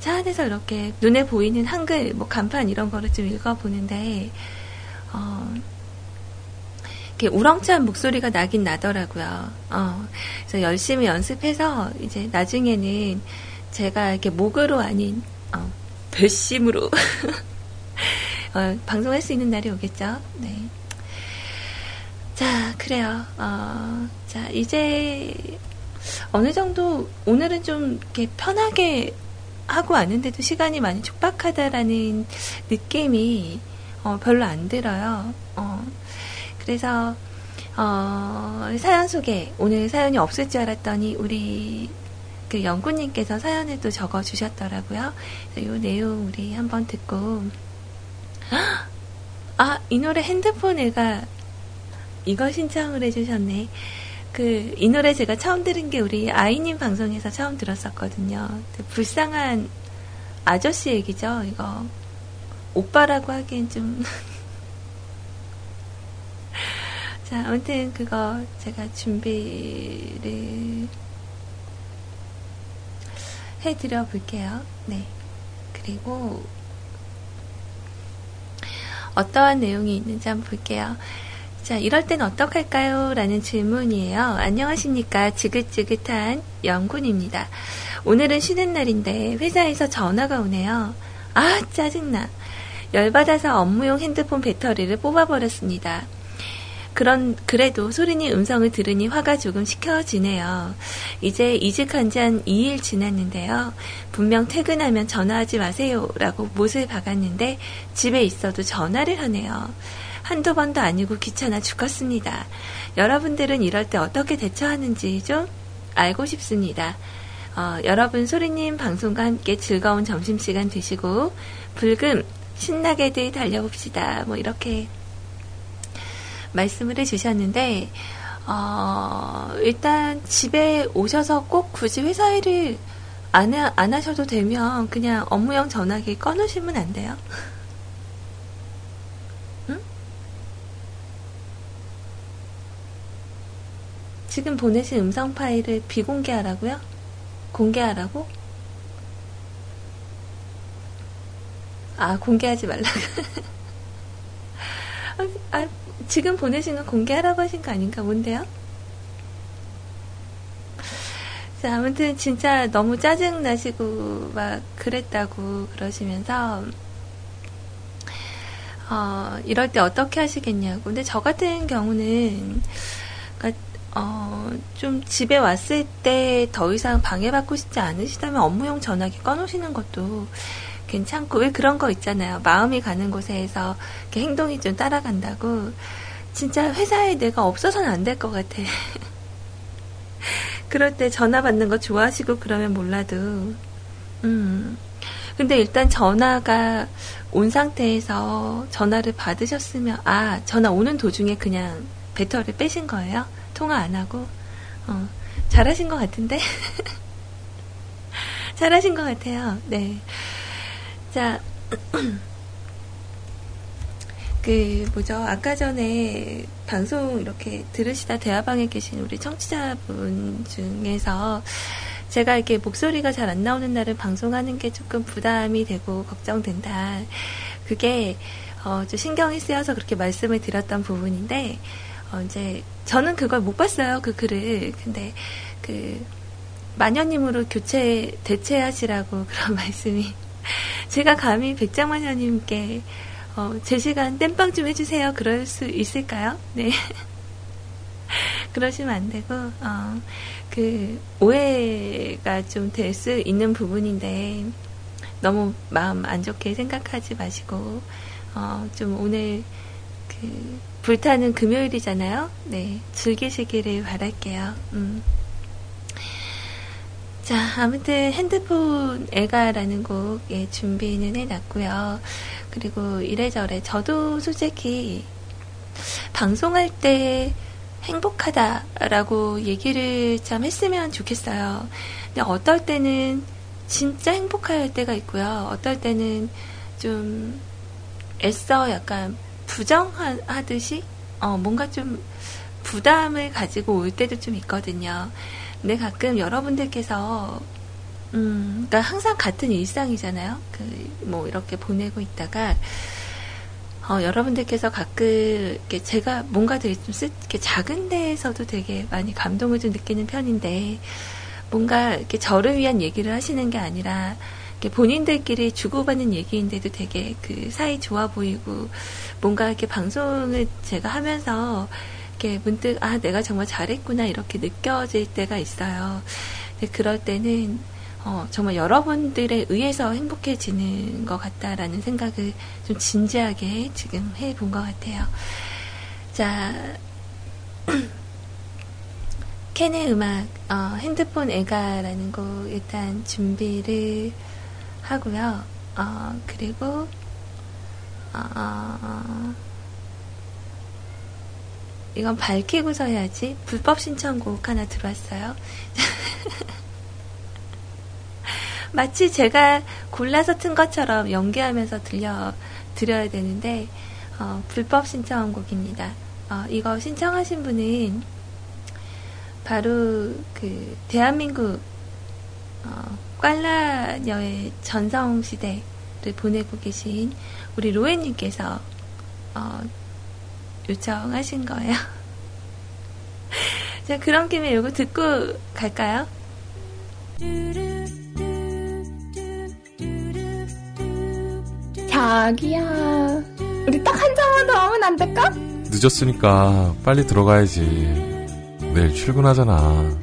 차 안에서 이렇게 눈에 보이는 한글 뭐 간판 이런 거를 좀 읽어보는데 어, 이렇게 우렁찬 목소리가 나긴 나더라고요. 어, 그래서 열심히 연습해서 이제 나중에는 제가 이렇게 목으로 아닌 어, 배심으로 어, 방송할 수 있는 날이 오겠죠. 네. 자, 그래요. 어, 자, 이제 어느 정도 오늘은 좀 이렇게 편하게 하고 왔는데도 시간이 많이 촉박하다라는 느낌이 어, 별로 안 들어요. 어, 그래서 어, 사연 소개 오늘 사연이 없을 줄 알았더니 우리 그 연구님께서 사연을 또 적어 주셨더라고요. 이 내용 우리 한번 듣고 아 이 노래 핸드폰 애가 이거 신청을 해주셨네. 그 이 노래 제가 처음 들은 게 우리 아이님 방송에서 처음 들었었거든요. 그 불쌍한 아저씨 얘기죠. 이거 오빠라고 하기엔 좀 자, 아무튼 그거 제가 준비를 해드려 볼게요. 네. 그리고 어떠한 내용이 있는지 한번 볼게요. 자, 이럴 땐 어떡할까요? 라는 질문이에요. 안녕하십니까. 지긋지긋한 영군입니다. 오늘은 쉬는 날인데 회사에서 전화가 오네요. 아, 짜증나. 열받아서 업무용 핸드폰 배터리를 뽑아버렸습니다. 그런 그래도 소린이 음성을 들으니 화가 조금 식혀지네요. 이제 이직한 지 한 2일 지났는데요. 분명 퇴근하면 전화하지 마세요라고 못을 박았는데 집에 있어도 전화를 하네요. 한두 번도 아니고 귀찮아 죽겠습니다. 여러분들은 이럴 때 어떻게 대처하는지 좀 알고 싶습니다. 어, 여러분 소리님 방송과 함께 즐거운 점심시간 되시고 불금 신나게들 달려봅시다. 뭐 이렇게 말씀을 해주셨는데, 어, 일단 집에 오셔서 꼭 굳이 회사 일을 안, 해, 안 하셔도 되면 그냥 업무용 전화기 꺼놓으시면 안 돼요? 응? 지금 보내신 음성 파일을 비공개하라고요? 공개하라고? 아, 공개하지 말라고. 아, 아, 지금 보내신 거 공개하라고 하신 거 아닌가 뭔데요? 자, 아무튼 진짜 너무 짜증 나시고 막 그랬다고 그러시면서 어, 이럴 때 어떻게 하시겠냐고. 근데 저 같은 경우는 그러니까 어, 좀 집에 왔을 때 더 이상 방해받고 싶지 않으시다면 업무용 전화기 꺼놓으시는 것도 괜찮고 왜 그런 거 있잖아요. 마음이 가는 곳에서 행동이 좀 따라간다고. 진짜 회사에 내가 없어서는 안 될 것 같아. 그럴 때 전화 받는 거 좋아하시고 그러면 몰라도. 음. 근데 일단 전화가 온 상태에서 전화를 받으셨으면, 아, 전화 오는 도중에 그냥 배터리 빼신 거예요? 통화 안 하고? 어, 잘하신 것 같은데? 잘하신 것 같아요. 네. 자, 그, 뭐죠. 아까 전에 방송 이렇게 들으시다 대화방에 계신 우리 청취자분 중에서 제가 이렇게 목소리가 잘 안 나오는 날은 방송하는 게 조금 부담이 되고 걱정된다. 그게, 어, 좀 신경이 쓰여서 그렇게 말씀을 드렸던 부분인데, 어, 이제, 저는 그걸 못 봤어요. 그 글을. 근데, 그, 마녀님으로 교체, 대체하시라고 그런 말씀이 제가 감히 백장마녀님께 어, 제 시간 땜빵 좀 해주세요. 그럴 수 있을까요? 네. 그러시면 안 되고, 어, 그, 오해가 좀 될 수 있는 부분인데, 너무 마음 안 좋게 생각하지 마시고, 어, 좀 오늘, 그, 불타는 금요일이잖아요? 네. 즐기시기를 바랄게요. 음. 자, 아무튼 핸드폰 애가라는 곡 예, 준비는 해놨고요. 그리고 이래저래 저도 솔직히 방송할 때 행복하다라고 얘기를 참 했으면 좋겠어요. 근데 어떨 때는 진짜 행복할 때가 있고요. 어떨 때는 좀 애써 약간 부정하듯이 어, 뭔가 좀 부담을 가지고 올 때도 좀 있거든요. 근데 가끔 여러분들께서 음, 그러니까 항상 같은 일상이잖아요. 그, 뭐, 이렇게 보내고 있다가, 어, 여러분들께서 가끔 이렇게 제가 뭔가 되게 좀 쓰, 이렇게 작은 데에서도 되게 많이 감동을 좀 느끼는 편인데 뭔가 이렇게 저를 위한 얘기를 하시는 게 아니라 본인들끼리 주고받는 얘기인데도 되게 그 사이 좋아 보이고 뭔가 이렇게 방송을 제가 하면서 이렇게 문득 아 내가 정말 잘했구나 이렇게 느껴질 때가 있어요. 그럴 때는 어, 정말 여러분들에 의해서 행복해지는 것 같다라는 생각을 좀 진지하게 지금 해본 것 같아요. 자, 캔의 음악, 어, 핸드폰 애가라는 곡 일단 준비를 하고요. 어, 그리고, 어, 이건 밝히고서 해야지. 불법 신청곡 하나 들어왔어요. 마치 제가 골라서 튼 것처럼 연기하면서 들려 드려야 되는데 어, 불법 신청한 곡입니다. 어, 이거 신청하신 분은 바로 그 대한민국 어, 꽐라녀의 전성 시대를 보내고 계신 우리 로에님께서 어, 요청하신 거예요. 자, 그런 김에 이거 듣고 갈까요? 자기야, 우리 딱 한 잔만 더 하면 안 될까? 늦었으니까 빨리 들어가야지. 내일 출근하잖아.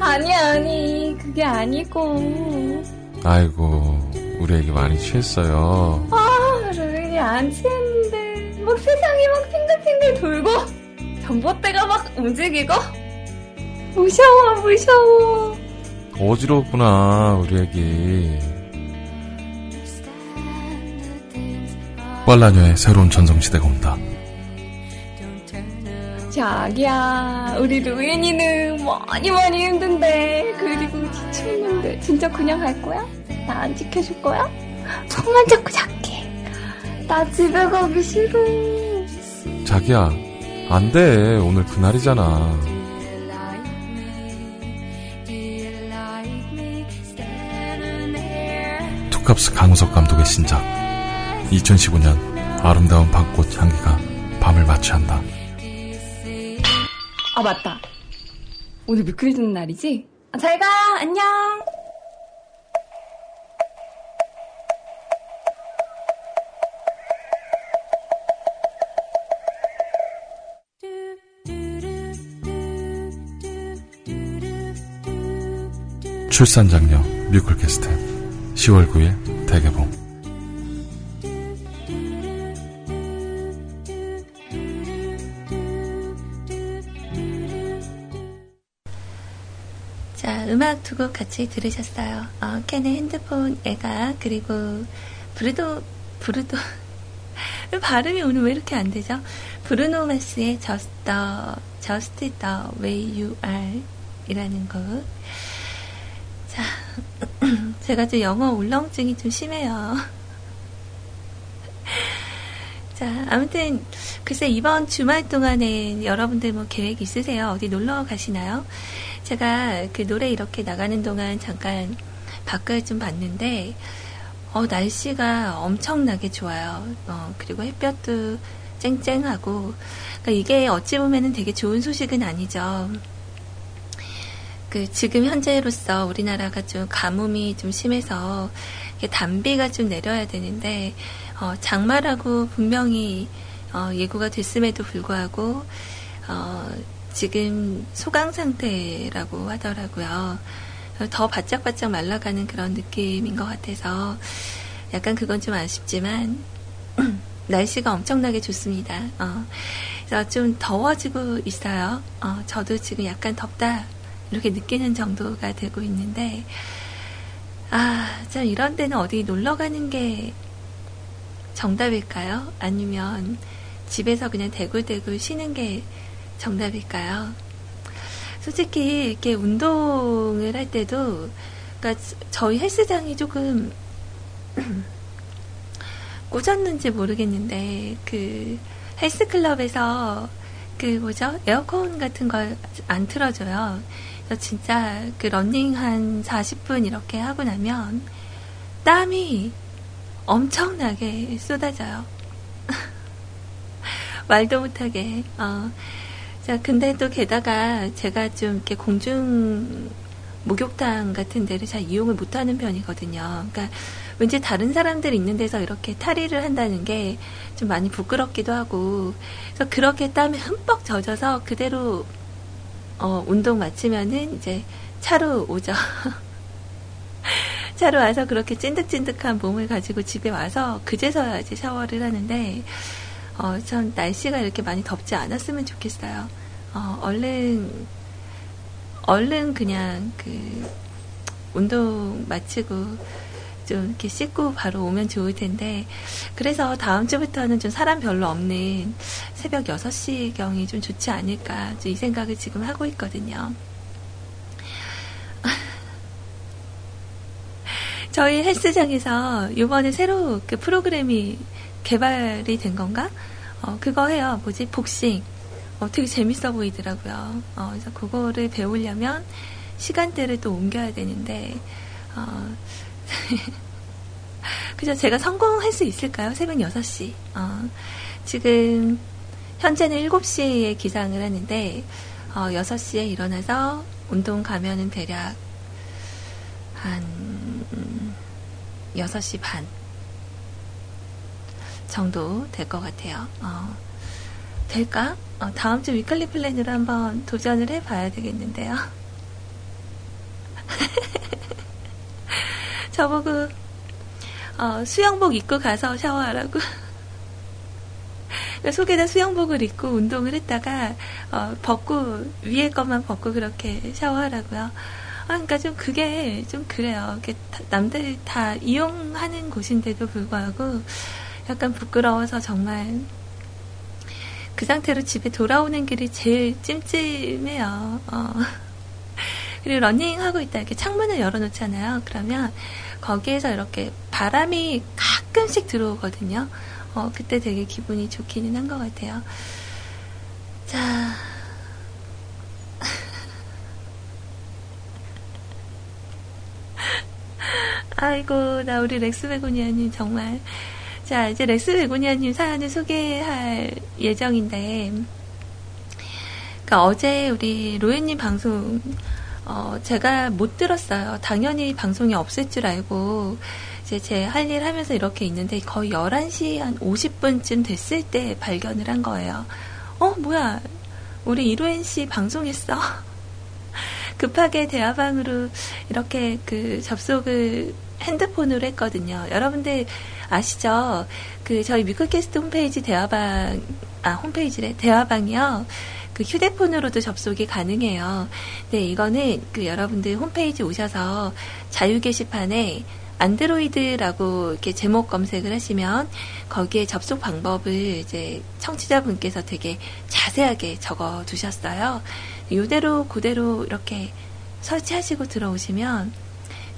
아니, 아니, 그게 아니고. 아이고, 우리 애기 많이 취했어요. 아, 루인이 안 취했는데. 막 세상이 막 탱글탱글 돌고, 전봇대가 막 움직이고. 무서워, 무서워. 어지럽구나, 우리 애기. 꽐라녀의 새로운 전성시대가 온다. 자기야, 우리 루인이는 많이 많이 힘든데, 그리고 지쳤는데, 진짜 그냥 갈 거야? 나 안 지켜줄 거야? 손만 잡고 잘게. 나 집에 가기 싫어. 자기야, 안 돼. 오늘 그날이잖아. 투캅스 강우석 감독의 신작. 2015년 아름다운 벚꽃 향기가 밤을 마취한다. 아 맞다. 오늘 뮤클리 듣는 날이지? 아, 잘 가. 안녕. 출산 장려 뮤클캐스트 10월 9일 대개봉 음악 두 곡 같이 들으셨어요. 어, 캔의 핸드폰 애가 그리고 브루도 브루도 발음이 오늘 왜 이렇게 안 되죠? 브루노 마스의 Just the, Just the Way You Are 이라는 곡. 자, 제가 좀 영어 울렁증이 좀 심해요. 자, 아무튼, 글쎄, 이번 주말 동안에 여러분들 뭐 계획 있으세요? 어디 놀러 가시나요? 제가 그 노래 이렇게 나가는 동안 잠깐 밖을 좀 봤는데, 어, 날씨가 엄청나게 좋아요. 어, 그리고 햇볕도 쨍쨍하고, 그러니까 이게 어찌 보면은 되게 좋은 소식은 아니죠. 그 지금 현재로서 우리나라가 좀 가뭄이 좀 심해서 단비가 좀 내려야 되는데 어, 장마라고 분명히 어, 예고가 됐음에도 불구하고 어, 지금 소강 상태라고 하더라고요. 더 바짝바짝 말라가는 그런 느낌인 것 같아서 약간 그건 좀 아쉽지만 날씨가 엄청나게 좋습니다. 어, 그래서 좀 더워지고 있어요. 어, 저도 지금 약간 덥다 이렇게 느끼는 정도가 되고 있는데 아, 참 이런 데는 어디 놀러 가는 게 정답일까요? 아니면 집에서 그냥 대굴대굴 쉬는 게 정답일까요? 솔직히 이렇게 운동을 할 때도 그러니까 저희 헬스장이 조금 꼬졌는지 모르겠는데 그 헬스클럽에서 그 뭐죠 에어컨 같은 걸 안 틀어줘요. 그래서 진짜 그 러닝 한 40분 이렇게 하고 나면 땀이 엄청나게 쏟아져요. 말도 못하게. 어. 자, 근데 또 게다가 제가 좀 이렇게 공중 목욕탕 같은 데를 잘 이용을 못하는 편이거든요. 그러니까 왠지 다른 사람들 있는 데서 이렇게 탈의를 한다는 게 좀 많이 부끄럽기도 하고, 그래서 그렇게 땀에 흠뻑 젖어서 그대로 어, 운동 마치면은 이제 차로 오죠. 차로 와서 그렇게 찐득찐득한 몸을 가지고 집에 와서 그제서야 이제 샤워를 하는데, 어, 전 날씨가 이렇게 많이 덥지 않았으면 좋겠어요. 어, 얼른, 얼른 그냥 그, 운동 마치고 좀 이렇게 씻고 바로 오면 좋을 텐데, 그래서 다음 주부터는 좀 사람 별로 없는 새벽 6시경이 좀 좋지 않을까, 이 생각을 지금 하고 있거든요. 저희 헬스장에서 이번에 새로 그 프로그램이 개발이 된 건가? 어, 그거 해요. 뭐지? 복싱. 어, 되게 재밌어 보이더라고요. 어, 그래서 그거를 배우려면 시간대를 또 옮겨야 되는데, 어, 그죠? 제가 성공할 수 있을까요? 새벽 6시. 어, 지금, 현재는 7시에 기상을 하는데, 어, 6시에 일어나서 운동 가면은 대략 한 6시 반 정도 될 것 같아요. 어, 될까? 어, 다음 주 위클리 플랜으로 한번 도전을 해봐야 되겠는데요. 저보고 어, 수영복 입고 가서 샤워하라고. 속에다 수영복을 입고 운동을 했다가 어, 벗고 위에 것만 벗고 그렇게 샤워하라고요. 아, 그러니까 좀 그게 좀 그래요. 남들 다 이용하는 곳인데도 불구하고 약간 부끄러워서 정말 그 상태로 집에 돌아오는 길이 제일 찜찜해요. 어. 그리고 러닝하고 있다 이렇게 창문을 열어놓잖아요. 그러면 거기에서 이렇게 바람이 가끔씩 들어오거든요. 어, 그때 되게 기분이 좋기는 한 것 같아요. 자. 아이고, 나 우리 렉스 베고니아님 정말. 자, 이제 렉스 베고니아님 사연을 소개할 예정인데, 그러니까 어제 우리 로엔님 방송, 어, 제가 못 들었어요. 당연히 방송이 없을 줄 알고, 이제 제 할 일 하면서 이렇게 있는데 거의 11시 한 50분쯤 됐을 때 발견을 한 거예요. 어, 뭐야. 우리 이로엔 씨 방송했어. 급하게 대화방으로 이렇게 그 접속을 핸드폰으로 했거든요. 여러분들 아시죠? 그 저희 뮤클캐스트 홈페이지 대화방, 아, 홈페이지래. 대화방이요. 그 휴대폰으로도 접속이 가능해요. 네, 이거는 그 여러분들 홈페이지 오셔서 자유 게시판에 안드로이드라고 이렇게 제목 검색을 하시면 거기에 접속 방법을 이제 청취자분께서 되게 자세하게 적어 두셨어요. 이대로 그대로 이렇게 설치하시고 들어오시면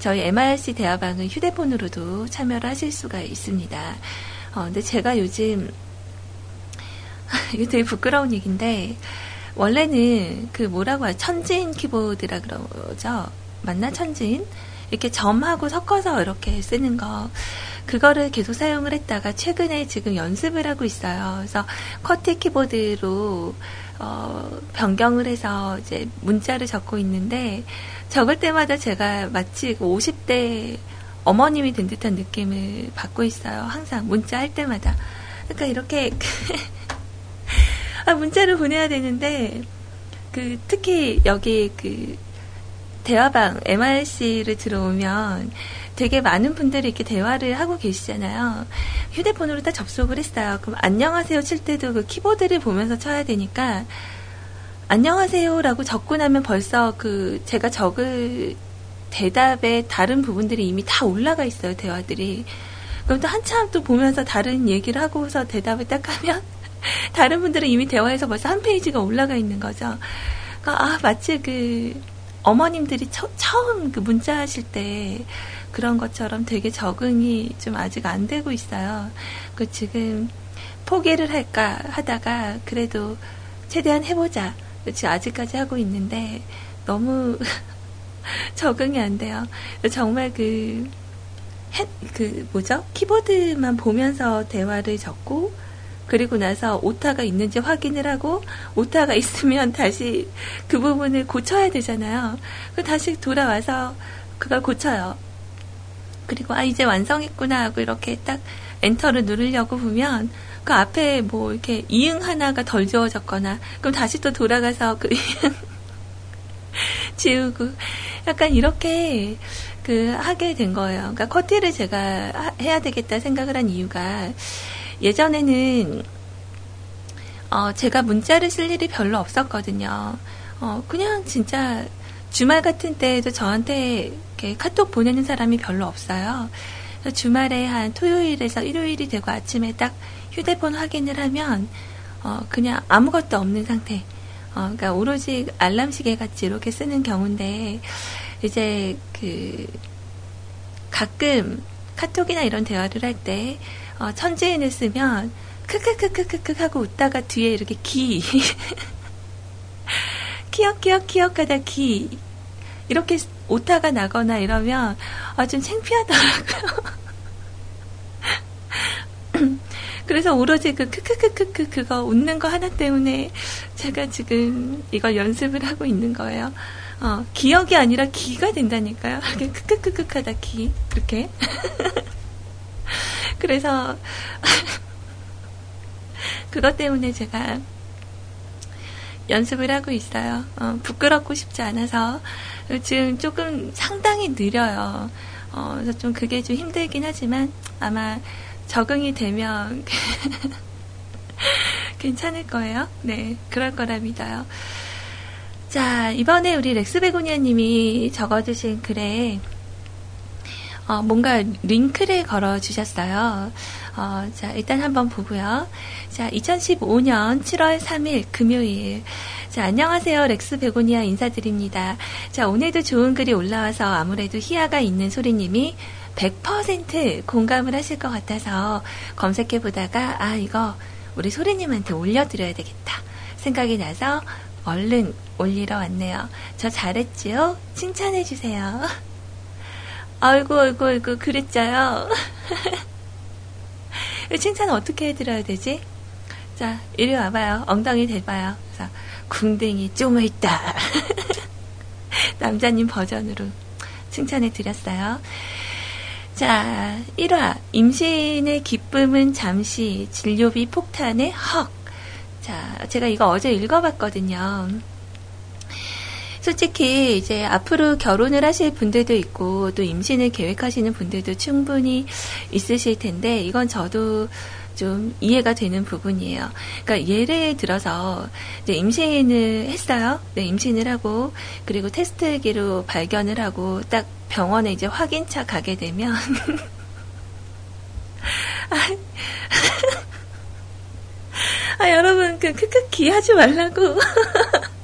저희 MRC 대화방은 휴대폰으로도 참여를 하실 수가 있습니다. 어, 근데 제가 요즘 이거 되게 부끄러운 얘기인데 원래는 그 뭐라고 하죠? 천진 키보드라 그러죠. 맞나 천진? 이렇게 점하고 섞어서 이렇게 쓰는 거. 그거를 계속 사용을 했다가 최근에 지금 연습을 하고 있어요. 그래서 커티 키보드로 어, 변경을 해서 이제 문자를 적고 있는데 적을 때마다 제가 마치 50대 그 어머님이 된 듯한 느낌을 받고 있어요. 항상 문자 할 때마다. 그러니까 이렇게 아, 문자를 보내야 되는데 그 특히 여기 그 대화방 MRC를 들어오면 되게 많은 분들이 이렇게 대화를 하고 계시잖아요. 휴대폰으로 다 접속을 했어요. 그럼 안녕하세요 칠 때도 그 키보드를 보면서 쳐야 되니까 안녕하세요라고 적고 나면 벌써 그 제가 적을 대답에 다른 부분들이 이미 다 올라가 있어요. 대화들이. 그럼 또 한참 또 보면서 다른 얘기를 하고서 대답을 딱 하면 다른 분들은 이미 대화에서 벌써 한 페이지가 올라가 있는 거죠. 그러니까 아 마치 그 어머님들이 처, 처음 그 문자 하실 때 그런 것처럼 되게 적응이 좀 아직 안 되고 있어요. 그 지금 포기를 할까 하다가 그래도 최대한 해보자. 그렇지 아직까지 하고 있는데 너무 적응이 안 돼요. 정말 그, 해, 그 뭐죠? 키보드만 보면서 대화를 적고 그리고 나서 오타가 있는지 확인을 하고 오타가 있으면 다시 그 부분을 고쳐야 되잖아요. 그 다시 돌아와서 그걸 고쳐요. 그리고 아 이제 완성했구나 하고 이렇게 딱 엔터를 누르려고 보면 그 앞에 뭐 이렇게 이응 하나가 덜 지워졌거나 그럼 다시 또 돌아가서 그 지우고 약간 이렇게 그 하게 된 거예요. 그러니까 커티를 제가 해야 되겠다 생각을 한 이유가 예전에는 어 제가 문자를 쓸 일이 별로 없었거든요. 어 그냥 진짜 주말 같은 때에도 저한테 카톡 보내는 사람이 별로 없어요. 주말에 한 토요일에서 일요일이 되고 아침에 딱 휴대폰 확인을 하면 어 그냥 아무것도 없는 상태. 어, 그러니까 오로지 알람 시계 같이 이렇게 쓰는 경우인데 이제 그 가끔 카톡이나 이런 대화를 할 때 어, 천지인을 쓰면 크크크크크크 하고 웃다가 뒤에 이렇게 기 키역키역키역 하다 기 이렇게 오타가 나거나 이러면 아, 좀 창피하더라고요. 그래서 오로지 그 크크크크크 그거 웃는 거 하나 때문에 제가 지금 이걸 연습을 하고 있는 거예요. 어, 기억이 아니라 기가 된다니까요. 이렇게 크크크크 하다 기. 이렇게. 그래서 그것 때문에 제가 연습을 하고 있어요. 어, 부끄럽고 싶지 않아서 지금 조금 상당히 느려요. 어, 그래서 좀 그게 좀 힘들긴 하지만 아마 적응이 되면 괜찮을 거예요. 네, 그럴 거라 믿어요. 자, 이번에 우리 렉스베고니아 님이 적어주신 글에 어, 뭔가 링크를 걸어 주셨어요. 어, 자, 일단 한번 보고요. 자, 2015년 7월 3일 금요일. 자, 안녕하세요. 렉스 베고니아 인사드립니다. 자, 오늘도 좋은 글이 올라와서 아무래도 희야가 있는 소리님이 100% 공감을 하실 것 같아서 검색해 보다가 아 이거 우리 소리님한테 올려드려야 되겠다 생각이 나서 얼른 올리러 왔네요. 저 잘했지요? 칭찬해 주세요. 아이고 아이고 아이고 그랬죠요. 칭찬 어떻게 해드려야 되지? 자 이리 와봐요. 엉덩이 대봐요. 그래서 궁뎅이 쪼물 있다. 남자님 버전으로 칭찬해 드렸어요. 자, 1화. 임신의 기쁨은 잠시, 진료비 폭탄의 헉. 자, 제가 이거 어제 읽어봤거든요. 솔직히 이제 앞으로 결혼을 하실 분들도 있고 또 임신을 계획하시는 분들도 충분히 있으실 텐데 이건 저도 좀 이해가 되는 부분이에요. 그러니까 예를 들어서 임신을 했어요. 네, 임신을 하고 그리고 테스트기로 발견을 하고 딱 병원에 이제 확인차 가게 되면 아, 아, 여러분 그 크크키 하지 말라고.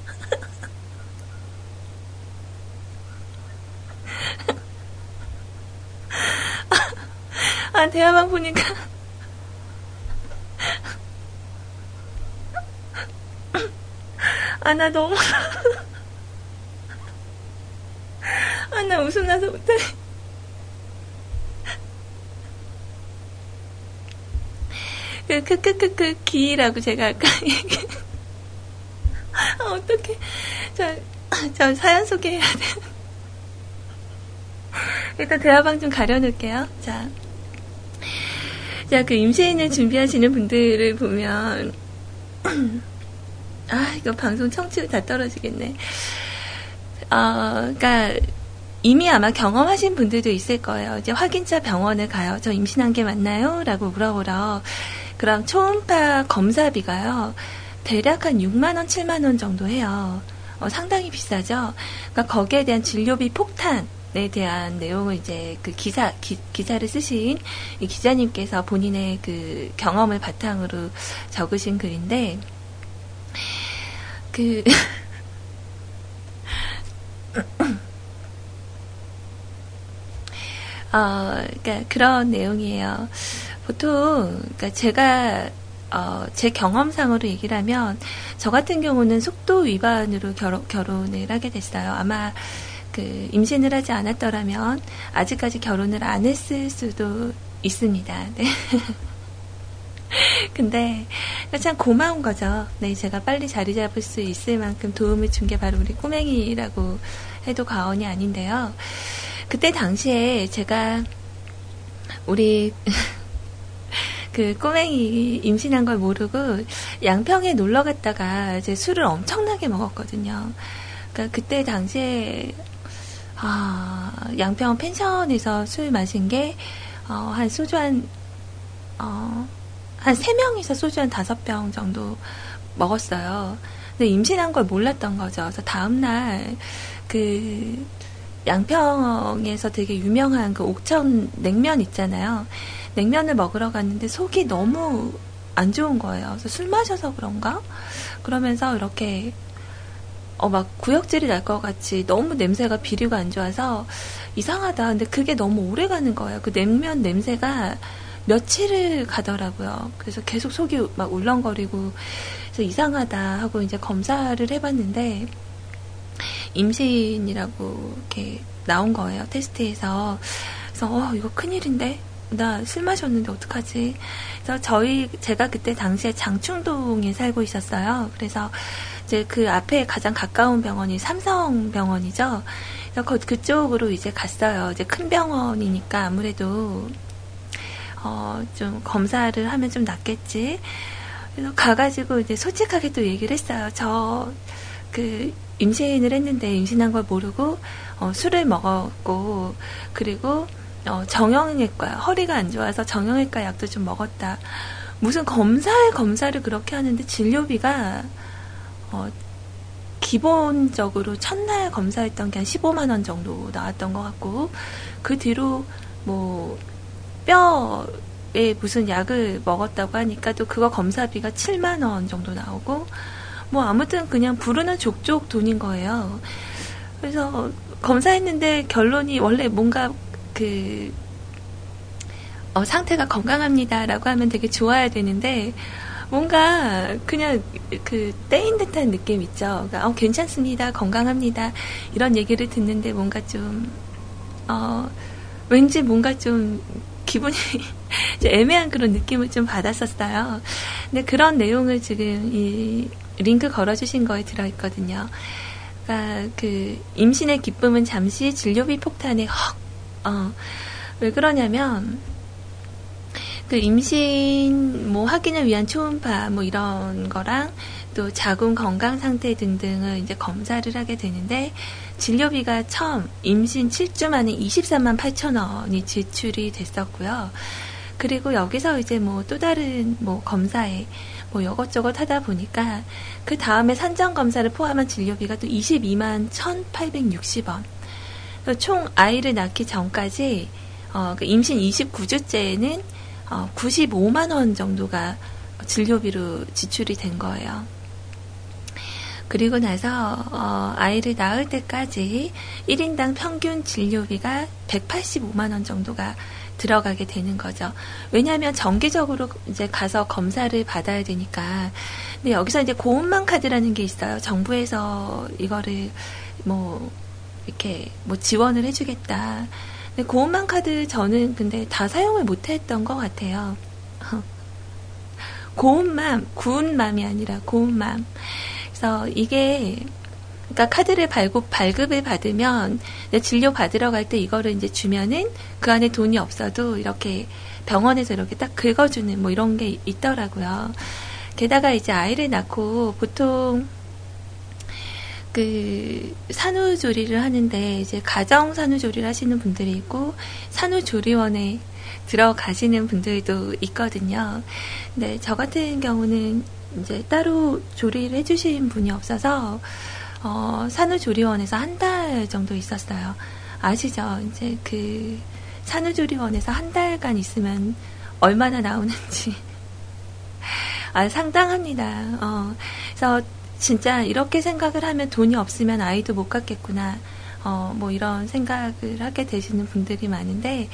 아, 대화만 보니까 아, 나 너무. 아, 나 웃음 나서 못해. 그, 크크크크, 기라고 제가 아까 얘기. 아, 어떡해. 저, 저 사연 소개해야 돼. 일단 대화방 좀 가려놓을게요. 자. 자, 그 임신을 준비하시는 분들을 보면, 아, 이거 방송 청취율 다 떨어지겠네. 어, 그니까, 이미 아마 경험하신 분들도 있을 거예요. 이제 확인차 병원을 가요. 저 임신한 게 맞나요? 라고 물어보러. 그럼 초음파 검사비가요. 대략 한 6만원, 7만원 정도 해요. 어, 상당히 비싸죠? 그러니까 거기에 대한 진료비 폭탄에 대한 내용을 이제 그 기사, 기, 기사를 쓰신 이 기자님께서 본인의 그 경험을 바탕으로 적으신 글인데, 그, 어, 그러니까 그런 내용이에요. 보통, 그러니까 제가 어, 제 경험상으로 얘기를 하면 저 같은 경우는 속도 위반으로 결혼, 결혼을 하게 됐어요. 아마 그 임신을 하지 않았더라면 아직까지 결혼을 안 했을 수도 있습니다. 네. 근데 참 고마운 거죠. 네, 제가 빨리 자리 잡을 수 있을 만큼 도움을 준 게 바로 우리 꼬맹이라고 해도 과언이 아닌데요. 그때 당시에 제가 우리 그 꼬맹이 임신한 걸 모르고 양평에 놀러 갔다가 이제 술을 엄청나게 먹었거든요. 그러니까 그때 당시에 아, 양평 펜션에서 술 마신 게, 어, 한 소주 한, 어, 한 3명이서 소주 한 5병 정도 먹었어요. 근데 임신한 걸 몰랐던 거죠. 그래서 다음날, 그, 양평에서 되게 유명한 그 옥천 냉면 있잖아요. 냉면을 먹으러 갔는데 속이 너무 안 좋은 거예요. 그래서 술 마셔서 그런가? 그러면서 이렇게 어, 막 구역질이 날 것 같이 너무 냄새가 비류가 안 좋아서 이상하다. 근데 그게 너무 오래 가는 거예요. 그 냉면 냄새가 며칠을 가더라고요. 그래서 계속 속이 막 울렁거리고 그래서 이상하다 하고 이제 검사를 해봤는데 임신이라고 이렇게 나온 거예요. 테스트에서. 그래서 어, 이거 큰일인데? 나 술 마셨는데 어떡하지? 그래서 저희 제가 그때 당시에 장충동에 살고 있었어요. 그래서 이제 그 앞에 가장 가까운 병원이 삼성 병원이죠. 그래서 그쪽으로 이제 갔어요. 이제 큰 병원이니까 아무래도 어, 좀 검사를 하면 좀 낫겠지. 그래서 가가지고 이제 솔직하게 또 얘기를 했어요. 저 그 임신을 했는데 임신한 걸 모르고 어, 술을 먹었고 그리고 어, 정형외과 허리가 안 좋아서 정형외과 약도 좀 먹었다. 무슨 검사에 검사를 그렇게 하는데 진료비가 어, 기본적으로 첫날 검사했던 게 한 15만 원 정도 나왔던 것 같고 그 뒤로 뭐 뼈에 무슨 약을 먹었다고 하니까 또 그거 검사비가 7만 원 정도 나오고 뭐 아무튼 그냥 부르는 족족 돈인 거예요. 그래서 검사했는데 결론이 원래 뭔가 그 어, 상태가 건강합니다라고 하면 되게 좋아야 되는데 뭔가 그냥 그 떼인 듯한 느낌 있죠. 그러니까 어, 괜찮습니다, 건강합니다 이런 얘기를 듣는데 뭔가 좀 어, 왠지 뭔가 좀 기분이 애매한 그런 느낌을 좀 받았었어요. 근데 그런 내용을 지금 이 링크 걸어주신 거에 들어있거든요. 그러니까 그 임신의 기쁨은 잠시 진료비 폭탄에 헉, 어, 왜 그러냐면 그 임신 뭐 확인을 위한 초음파 뭐 이런 거랑 또 자궁 건강 상태 등등을 이제 검사를 하게 되는데 진료비가 처음 임신 7주 만에 23만 8천 원이 지출이 됐었고요. 그리고 여기서 이제 뭐 또 다른 뭐 검사에 뭐 이것저것 하다 보니까 그 다음에 산정 검사를 포함한 진료비가 또 22만 1,860원. 총 아이를 낳기 전까지 어, 그 임신 29주째에는 어, 95만 원 정도가 진료비로 지출이 된 거예요. 그리고 나서 어, 아이를 낳을 때까지 1인당 평균 진료비가 185만 원 정도가 들어가게 되는 거죠. 왜냐하면 정기적으로 이제 가서 검사를 받아야 되니까. 근데 여기서 이제 고운만 카드라는 게 있어요. 정부에서 이거를 뭐 이렇게 뭐 지원을 해주겠다. 근데 고운만 카드 저는 근데 다 사용을 못했던 것 같아요. 고운맘, 구운맘이 아니라 고운맘. 그래서 이게 그러니까 카드를 발급 발급을 받으면 진료 받으러 갈 때 이거를 이제 주면은 그 안에 돈이 없어도 이렇게 병원에서 이렇게 딱 긁어주는 뭐 이런 게 있더라고요. 게다가 이제 아이를 낳고 보통 그 산후조리를 하는데 이제 가정 산후조리를 하시는 분들이 있고 산후조리원에 들어가시는 분들도 있거든요. 근데 저 같은 경우는 이제 따로 조리를 해주신 분이 없어서 어, 산후조리원에서 한 달 정도 있었어요. 아시죠? 이제 그 산후조리원에서 한 달간 있으면 얼마나 나오는지 아, 상당합니다. 어, 그래서 진짜 이렇게 생각을 하면 돈이 없으면 아이도 못 갖겠구나. 어, 뭐 이런 생각을 하게 되시는 분들이 많은데,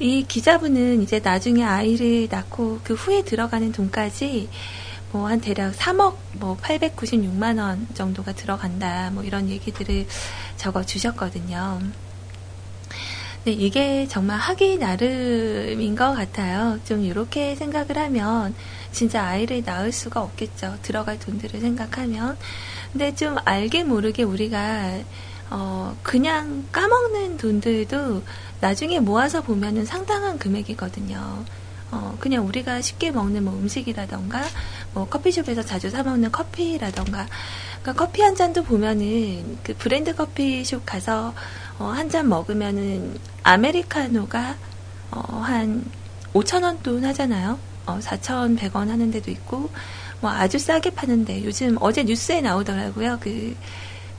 이 기자분은 이제 나중에 아이를 낳고 그 후에 들어가는 돈까지 뭐 한 대략 3억 뭐 896만 원 정도가 들어간다. 뭐 이런 얘기들을 적어 주셨거든요. 네, 이게 정말 하기 나름인 것 같아요. 좀 이렇게 생각을 하면 진짜 아이를 낳을 수가 없겠죠. 들어갈 돈들을 생각하면. 근데 좀 알게 모르게 우리가 어, 그냥 까먹는 돈들도 나중에 모아서 보면은 상당한 금액이거든요. 어, 그냥 우리가 쉽게 먹는 뭐 음식이라던가, 뭐 커피숍에서 자주 사먹는 커피라던가, 그러니까 커피 한 잔도 보면은 그 브랜드 커피숍 가서 어, 한 잔 먹으면은 아메리카노가 어, 한 5천 원 돈 하잖아요. 어, 4,100원 하는 데도 있고, 뭐 아주 싸게 파는데 요즘 어제 뉴스에 나오더라고요. 그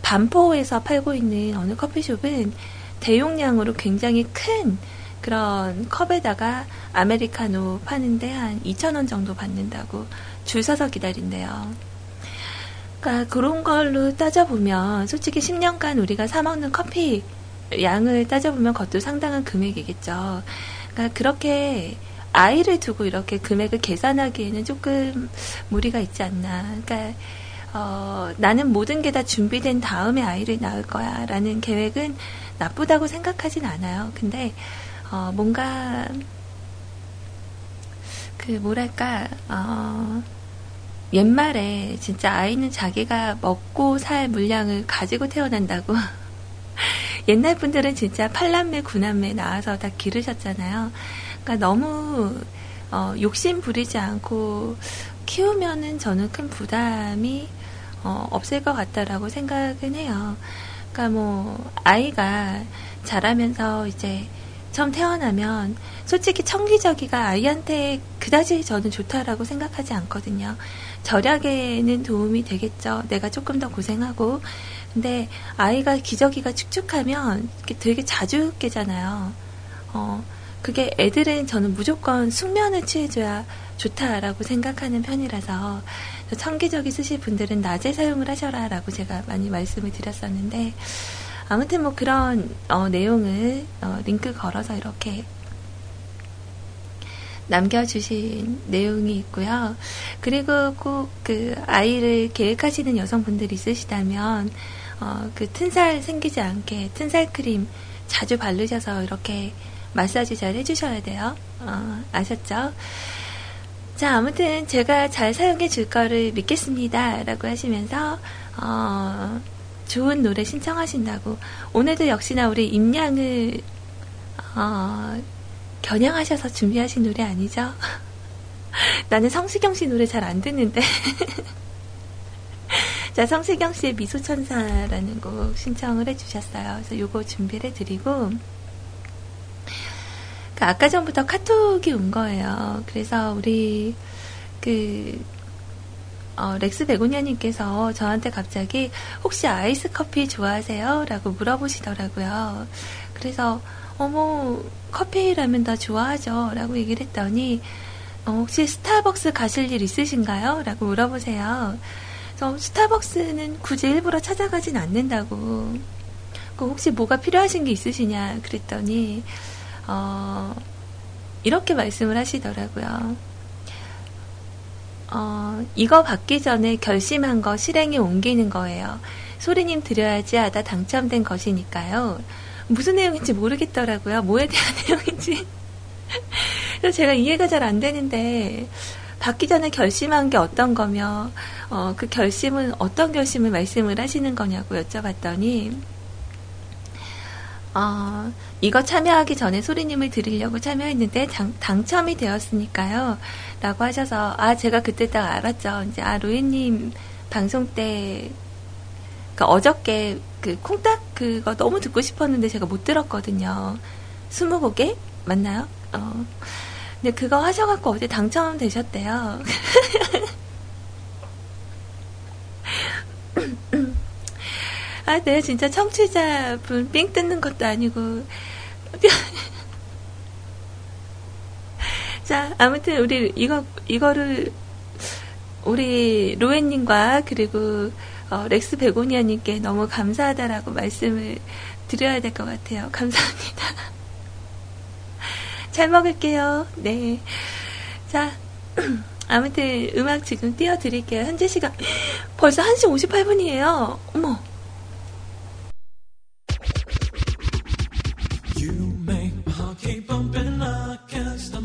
반포에서 팔고 있는 어느 커피숍은 대용량으로 굉장히 큰 그런 컵에다가 아메리카노 파는데 한 2,000원 정도 받는다고 줄 서서 기다린대요. 그러니까 그런 걸로 따져보면 솔직히 10년간 우리가 사먹는 커피 양을 따져보면 그것도 상당한 금액이겠죠. 그러니까 그렇게 아이를 두고 이렇게 금액을 계산하기에는 조금 무리가 있지 않나. 그러니까 어, 나는 모든 게 다 준비된 다음에 아이를 낳을 거야 라는 계획은 나쁘다고 생각하진 않아요. 근데 어, 뭔가 그 뭐랄까 어, 옛말에 진짜 아이는 자기가 먹고 살 물량을 가지고 태어난다고 옛날 분들은 진짜 팔남매 구남매 낳아서 다 기르셨잖아요. 그러니까 너무 어, 욕심 부리지 않고 키우면은 저는 큰 부담이 어, 없을 것 같다라고 생각은 해요. 그러니까 뭐 아이가 자라면서 이제 처음 태어나면 솔직히 청기저기가 아이한테 그다지 저는 좋다라고 생각하지 않거든요. 절약에는 도움이 되겠죠. 내가 조금 더 고생하고. 근데 아이가 기저귀가 축축하면 되게 자주 깨잖아요. 어, 그게 애들은 저는 무조건 숙면을 취해줘야 좋다라고 생각하는 편이라서 청기저귀 쓰실 분들은 낮에 사용을 하셔라라고 제가 많이 말씀을 드렸었는데 아무튼 뭐 그런 어, 내용을 어, 링크 걸어서 이렇게 남겨주신 내용이 있고요. 그리고 꼭 그 아이를 계획하시는 여성분들이 있으시다면 어, 그 튼살 생기지 않게 튼살 크림 자주 바르셔서 이렇게 마사지 잘 해주셔야 돼요. 어, 아셨죠? 자, 아무튼 제가 잘 사용해 줄 거를 믿겠습니다. 라고 하시면서, 어, 좋은 노래 신청하신다고. 오늘도 역시나 우리 임양을, 어, 겨냥하셔서 준비하신 노래 아니죠? 나는 성시경 씨 노래 잘 안 듣는데. 자, 성시경 씨의 미소천사라는 곡 신청을 해주셨어요. 그래서 요거 준비를 해드리고, 그 아까 전부터 카톡이 온 거예요. 그래서 우리 그 어, 렉스 베고니아님께서 저한테 갑자기 혹시 아이스 커피 좋아하세요? 라고 물어보시더라고요. 그래서 어머 커피라면 다 좋아하죠. 라고 얘기를 했더니 어, 혹시 스타벅스 가실 일 있으신가요? 라고 물어보세요. 그래서 스타벅스는 굳이 일부러 찾아가진 않는다고. 그 혹시 뭐가 필요하신 게 있으시냐? 그랬더니 어, 이렇게 말씀을 하시더라고요. 어, 이거 받기 전에 결심한 거 실행에 옮기는 거예요. 소리님 드려야지 하다 당첨된 것이니까요. 무슨 내용인지 모르겠더라고요. 뭐에 대한 내용인지. 그래서 제가 이해가 잘 안 되는데, 받기 전에 결심한 게 어떤 거며, 어, 그 결심은 어떤 결심을 말씀을 하시는 거냐고 여쭤봤더니, 어, 이거 참여하기 전에 소리님을 드리려고 참여했는데 당, 당첨이 되었으니까요. 라고 하셔서, 아, 제가 그때 딱 알았죠. 이제, 아, 로이님 방송 때, 그 어저께 그 콩딱 그거 너무 듣고 싶었는데 제가 못 들었거든요. 스무고개? 맞나요? 어. 근데 그거 하셔갖고 어제 당첨되셨대요. 아, 네, 진짜 청취자분 삥 뜯는 것도 아니고. 자, 아무튼 우리 이거, 이거를 우리 로엔님과 그리고 어, 렉스 베고니아님께 너무 감사하다라고 말씀을 드려야 될 것 같아요. 감사합니다. 잘 먹을게요. 네. 자, 아무튼 음악 지금 띄워드릴게요. 현재 시간 벌써 1시 58분이에요. 어머.